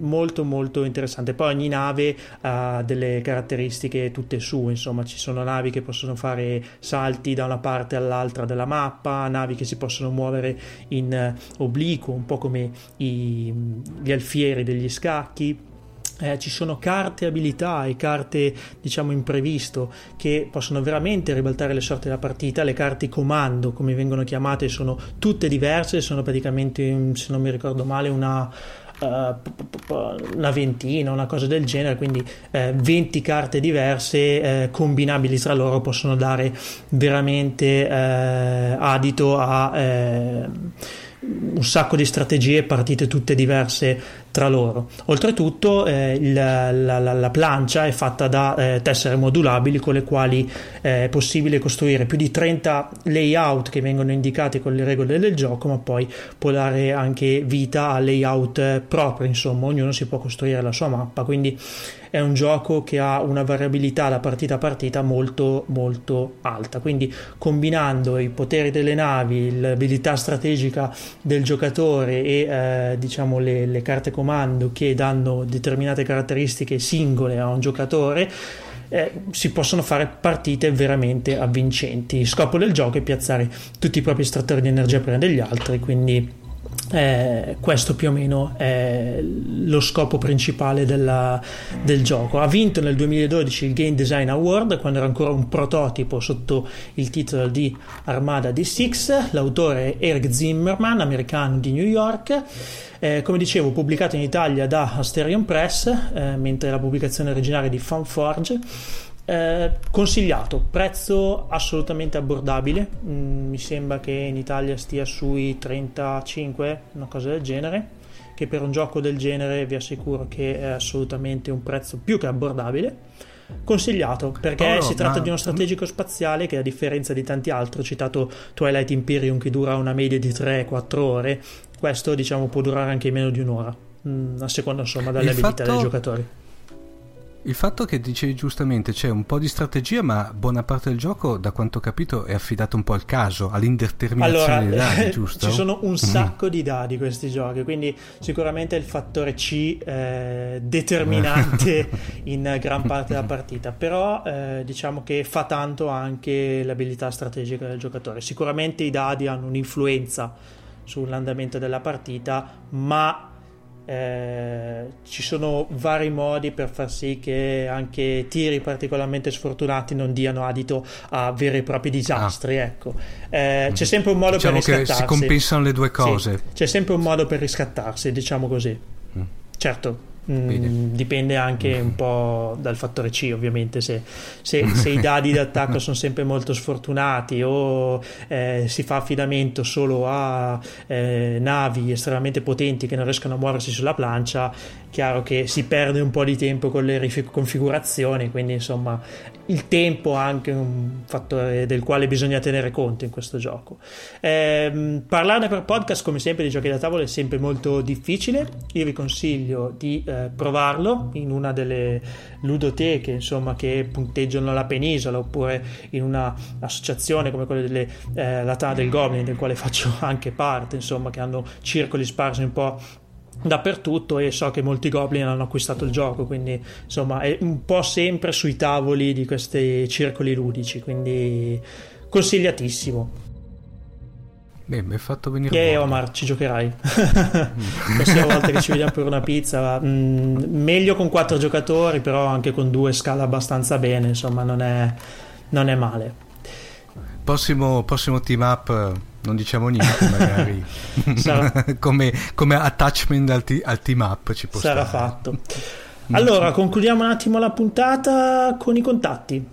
molto molto interessante. Poi ogni nave ha delle caratteristiche tutte sue insomma ci sono navi che possono fare salti da una parte all'altra della mappa navi che si possono muovere in eh, obliquo un po' come i- gli alfieri degli scacchi. Eh, ci sono carte abilità e carte diciamo imprevisto che possono veramente ribaltare le sorti della partita. Le carte comando come vengono chiamate sono tutte diverse sono praticamente se non mi ricordo male una una ventina, una cosa del genere, quindi eh, 20 carte diverse eh, combinabili tra loro possono dare veramente eh, adito a eh, un sacco di strategie, partite tutte diverse tra loro. Oltretutto eh, il- la, la- la plancia è fatta da eh, tessere modulabili con le quali eh, è possibile costruire più di 30 layout che vengono indicati con le regole del gioco, ma poi può dare anche vita a layout eh, propri, insomma, ognuno si può costruire la sua mappa, quindi è un gioco che ha una variabilità da partita a partita molto molto alta quindi combinando i poteri delle navi l'abilità strategica del giocatore e eh, diciamo le, le carte comando che danno determinate caratteristiche singole a un giocatore eh, si possono fare partite veramente avvincenti. Il scopo del gioco è piazzare tutti i propri estrattori di energia prima degli altri, quindi eh, questo più o meno è lo scopo principale della- del gioco. Ha vinto nel 2012 il Game Design Award quando era ancora un prototipo sotto il titolo di Armada D6. L'autore è Eric Zimmerman, americano di New York. Eh, come dicevo, pubblicato in Italia da Asterion Press, eh, mentre la pubblicazione originaria è di Fanforge. Eh, consigliato, prezzo assolutamente abbordabile. Mm, mi sembra che in Italia stia sui 35, una cosa del genere. Che per un gioco del genere vi assicuro che è assolutamente un prezzo più che abbordabile. Consigliato perché Oh, no, si tratta ma- di uno strategico spaziale che, a differenza di tanti altri, ho citato Twilight Imperium che dura una media di 3-4 ore. Questo, diciamo, può durare anche meno di un'ora, mm, a seconda insomma dalle Il abilità fatto- dei giocatori. Il fatto che dicevi giustamente c'è un po' di strategia, ma buona parte del gioco, da quanto ho capito, è affidato un po' al caso, all'indeterminazione Allora, dei dadi, giusto? ci sono un Mhm. sacco di dadi questi giochi, quindi sicuramente il fattore C eh, determinante in gran parte della partita, però eh, diciamo che fa tanto anche l'abilità strategica del giocatore. Sicuramente i dadi hanno un'influenza sull'andamento della partita, ma eh, ci sono vari modi per far sì che anche tiri particolarmente sfortunati non diano adito a veri e propri disastri. Ah. Ecco. Eh, c'è sempre un modo diciamo per riscattarsi. Si compensano le due cose. Sì, c'è sempre un modo per riscattarsi, diciamo così. Mm. Certo, Mm, dipende anche un po' dal fattore C ovviamente se, se, se i dadi d'attacco sono sempre molto sfortunati o eh, si fa affidamento solo a eh, navi estremamente potenti che non riescono a muoversi sulla plancia chiaro che si perde un po' di tempo con le riconfigurazioni quindi insomma il tempo è anche un fattore del quale bisogna tenere conto in questo gioco. Eh, parlarne per podcast, come sempre, di giochi da tavola è sempre molto difficile. Io vi consiglio di eh, provarlo in una delle ludoteche insomma, che punteggiano la penisola oppure in un'associazione come quella della eh, Tana del Goblin, del quale faccio anche parte, insomma, che hanno circoli sparsi un po' dappertutto e so che molti goblin hanno acquistato il gioco quindi insomma è un po' sempre sui tavoli di questi circoli ludici quindi consigliatissimo Beh, mi hai fatto venire Che yeah, Omar, ci giocherai. La prossima volta che ci vediamo per una pizza, mm, meglio con quattro giocatori, però anche con due scala abbastanza bene, insomma, non è, non è male. Prossimo, prossimo team up non diciamo niente magari. Come, come, attachment al, t- al, team up ci può sarà stare. fatto. Allora concludiamo un attimo la puntata con i contatti.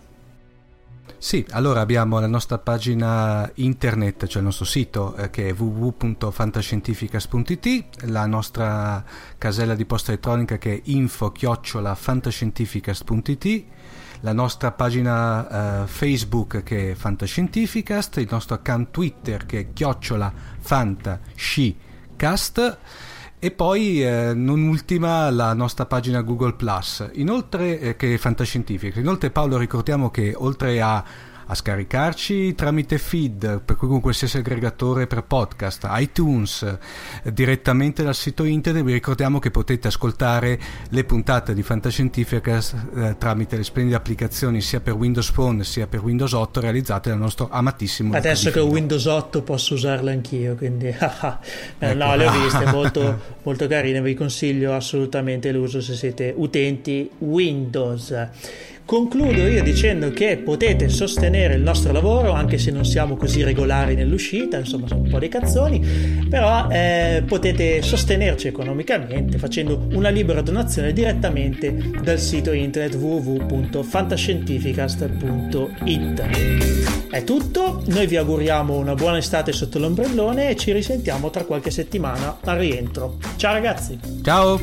Sì, allora abbiamo la nostra pagina internet, cioè il nostro sito eh, che è www.fantascientificas.it, la nostra casella di posta elettronica che è info-fantascientificas.it la nostra pagina uh, Facebook che è Fantascientificast, il nostro account Twitter che è chiocciola fantascicast e poi eh, non ultima la nostra pagina Google Plus, inoltre eh, che è Fantascientifica. Inoltre Paolo ricordiamo che oltre a a scaricarci tramite feed, per cui con qualsiasi aggregatore per podcast, iTunes, direttamente dal sito internet. Vi ricordiamo che potete ascoltare le puntate di Fantascientifica eh, tramite le splendide applicazioni sia per Windows Phone sia per Windows 8 realizzate dal nostro amatissimo Adesso che ho Windows 8 posso usarlo anch'io, quindi eh, ecco. no, le ho viste, molto, molto carine, vi consiglio assolutamente l'uso se siete utenti Windows. Concludo io dicendo che potete sostenere il nostro lavoro anche se non siamo così regolari nell'uscita, insomma sono un po' dei cazzoni, però eh, potete sostenerci economicamente facendo una libera donazione direttamente dal sito internet www.fantascientificast.it. È tutto, noi vi auguriamo una buona estate sotto l'ombrellone e ci risentiamo tra qualche settimana al rientro. Ciao ragazzi! Ciao!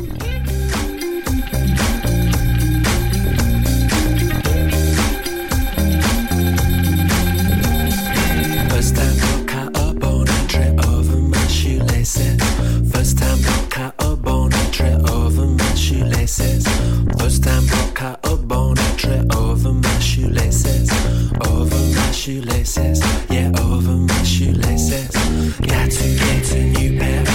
places. First time I caught a bone, I over my shoelaces. Over my shoelaces, yeah, over my shoelaces. Got to get a new pair.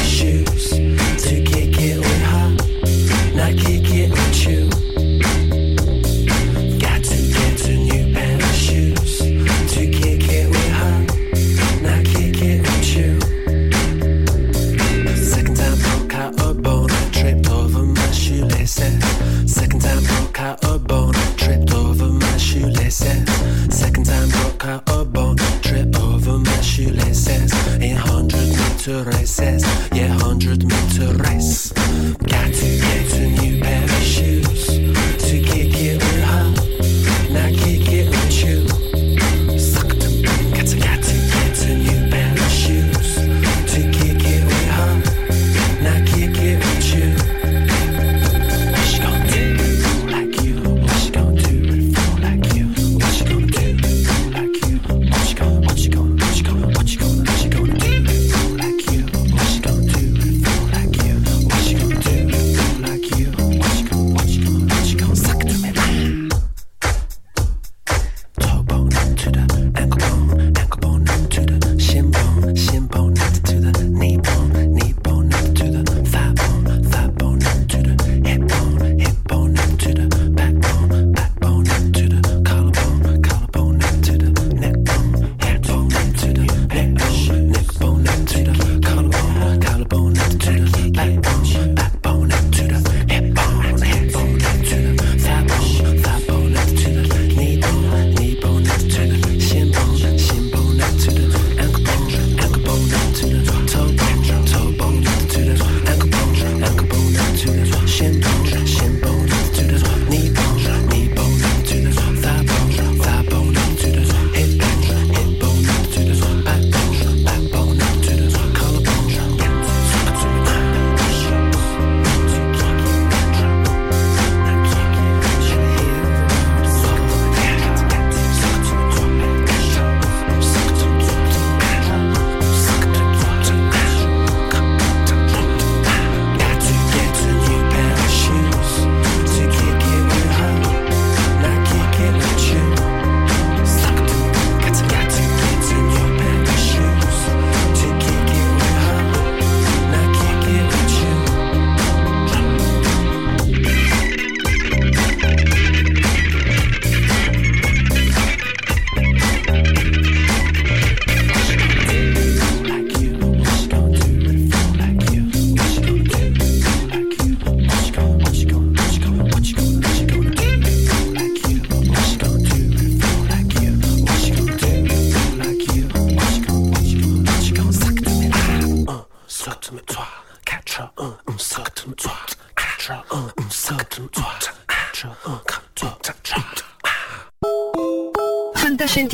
meter races, yeah, hundred meter race. Got to get a new pair of shoes.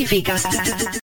Fantascientifica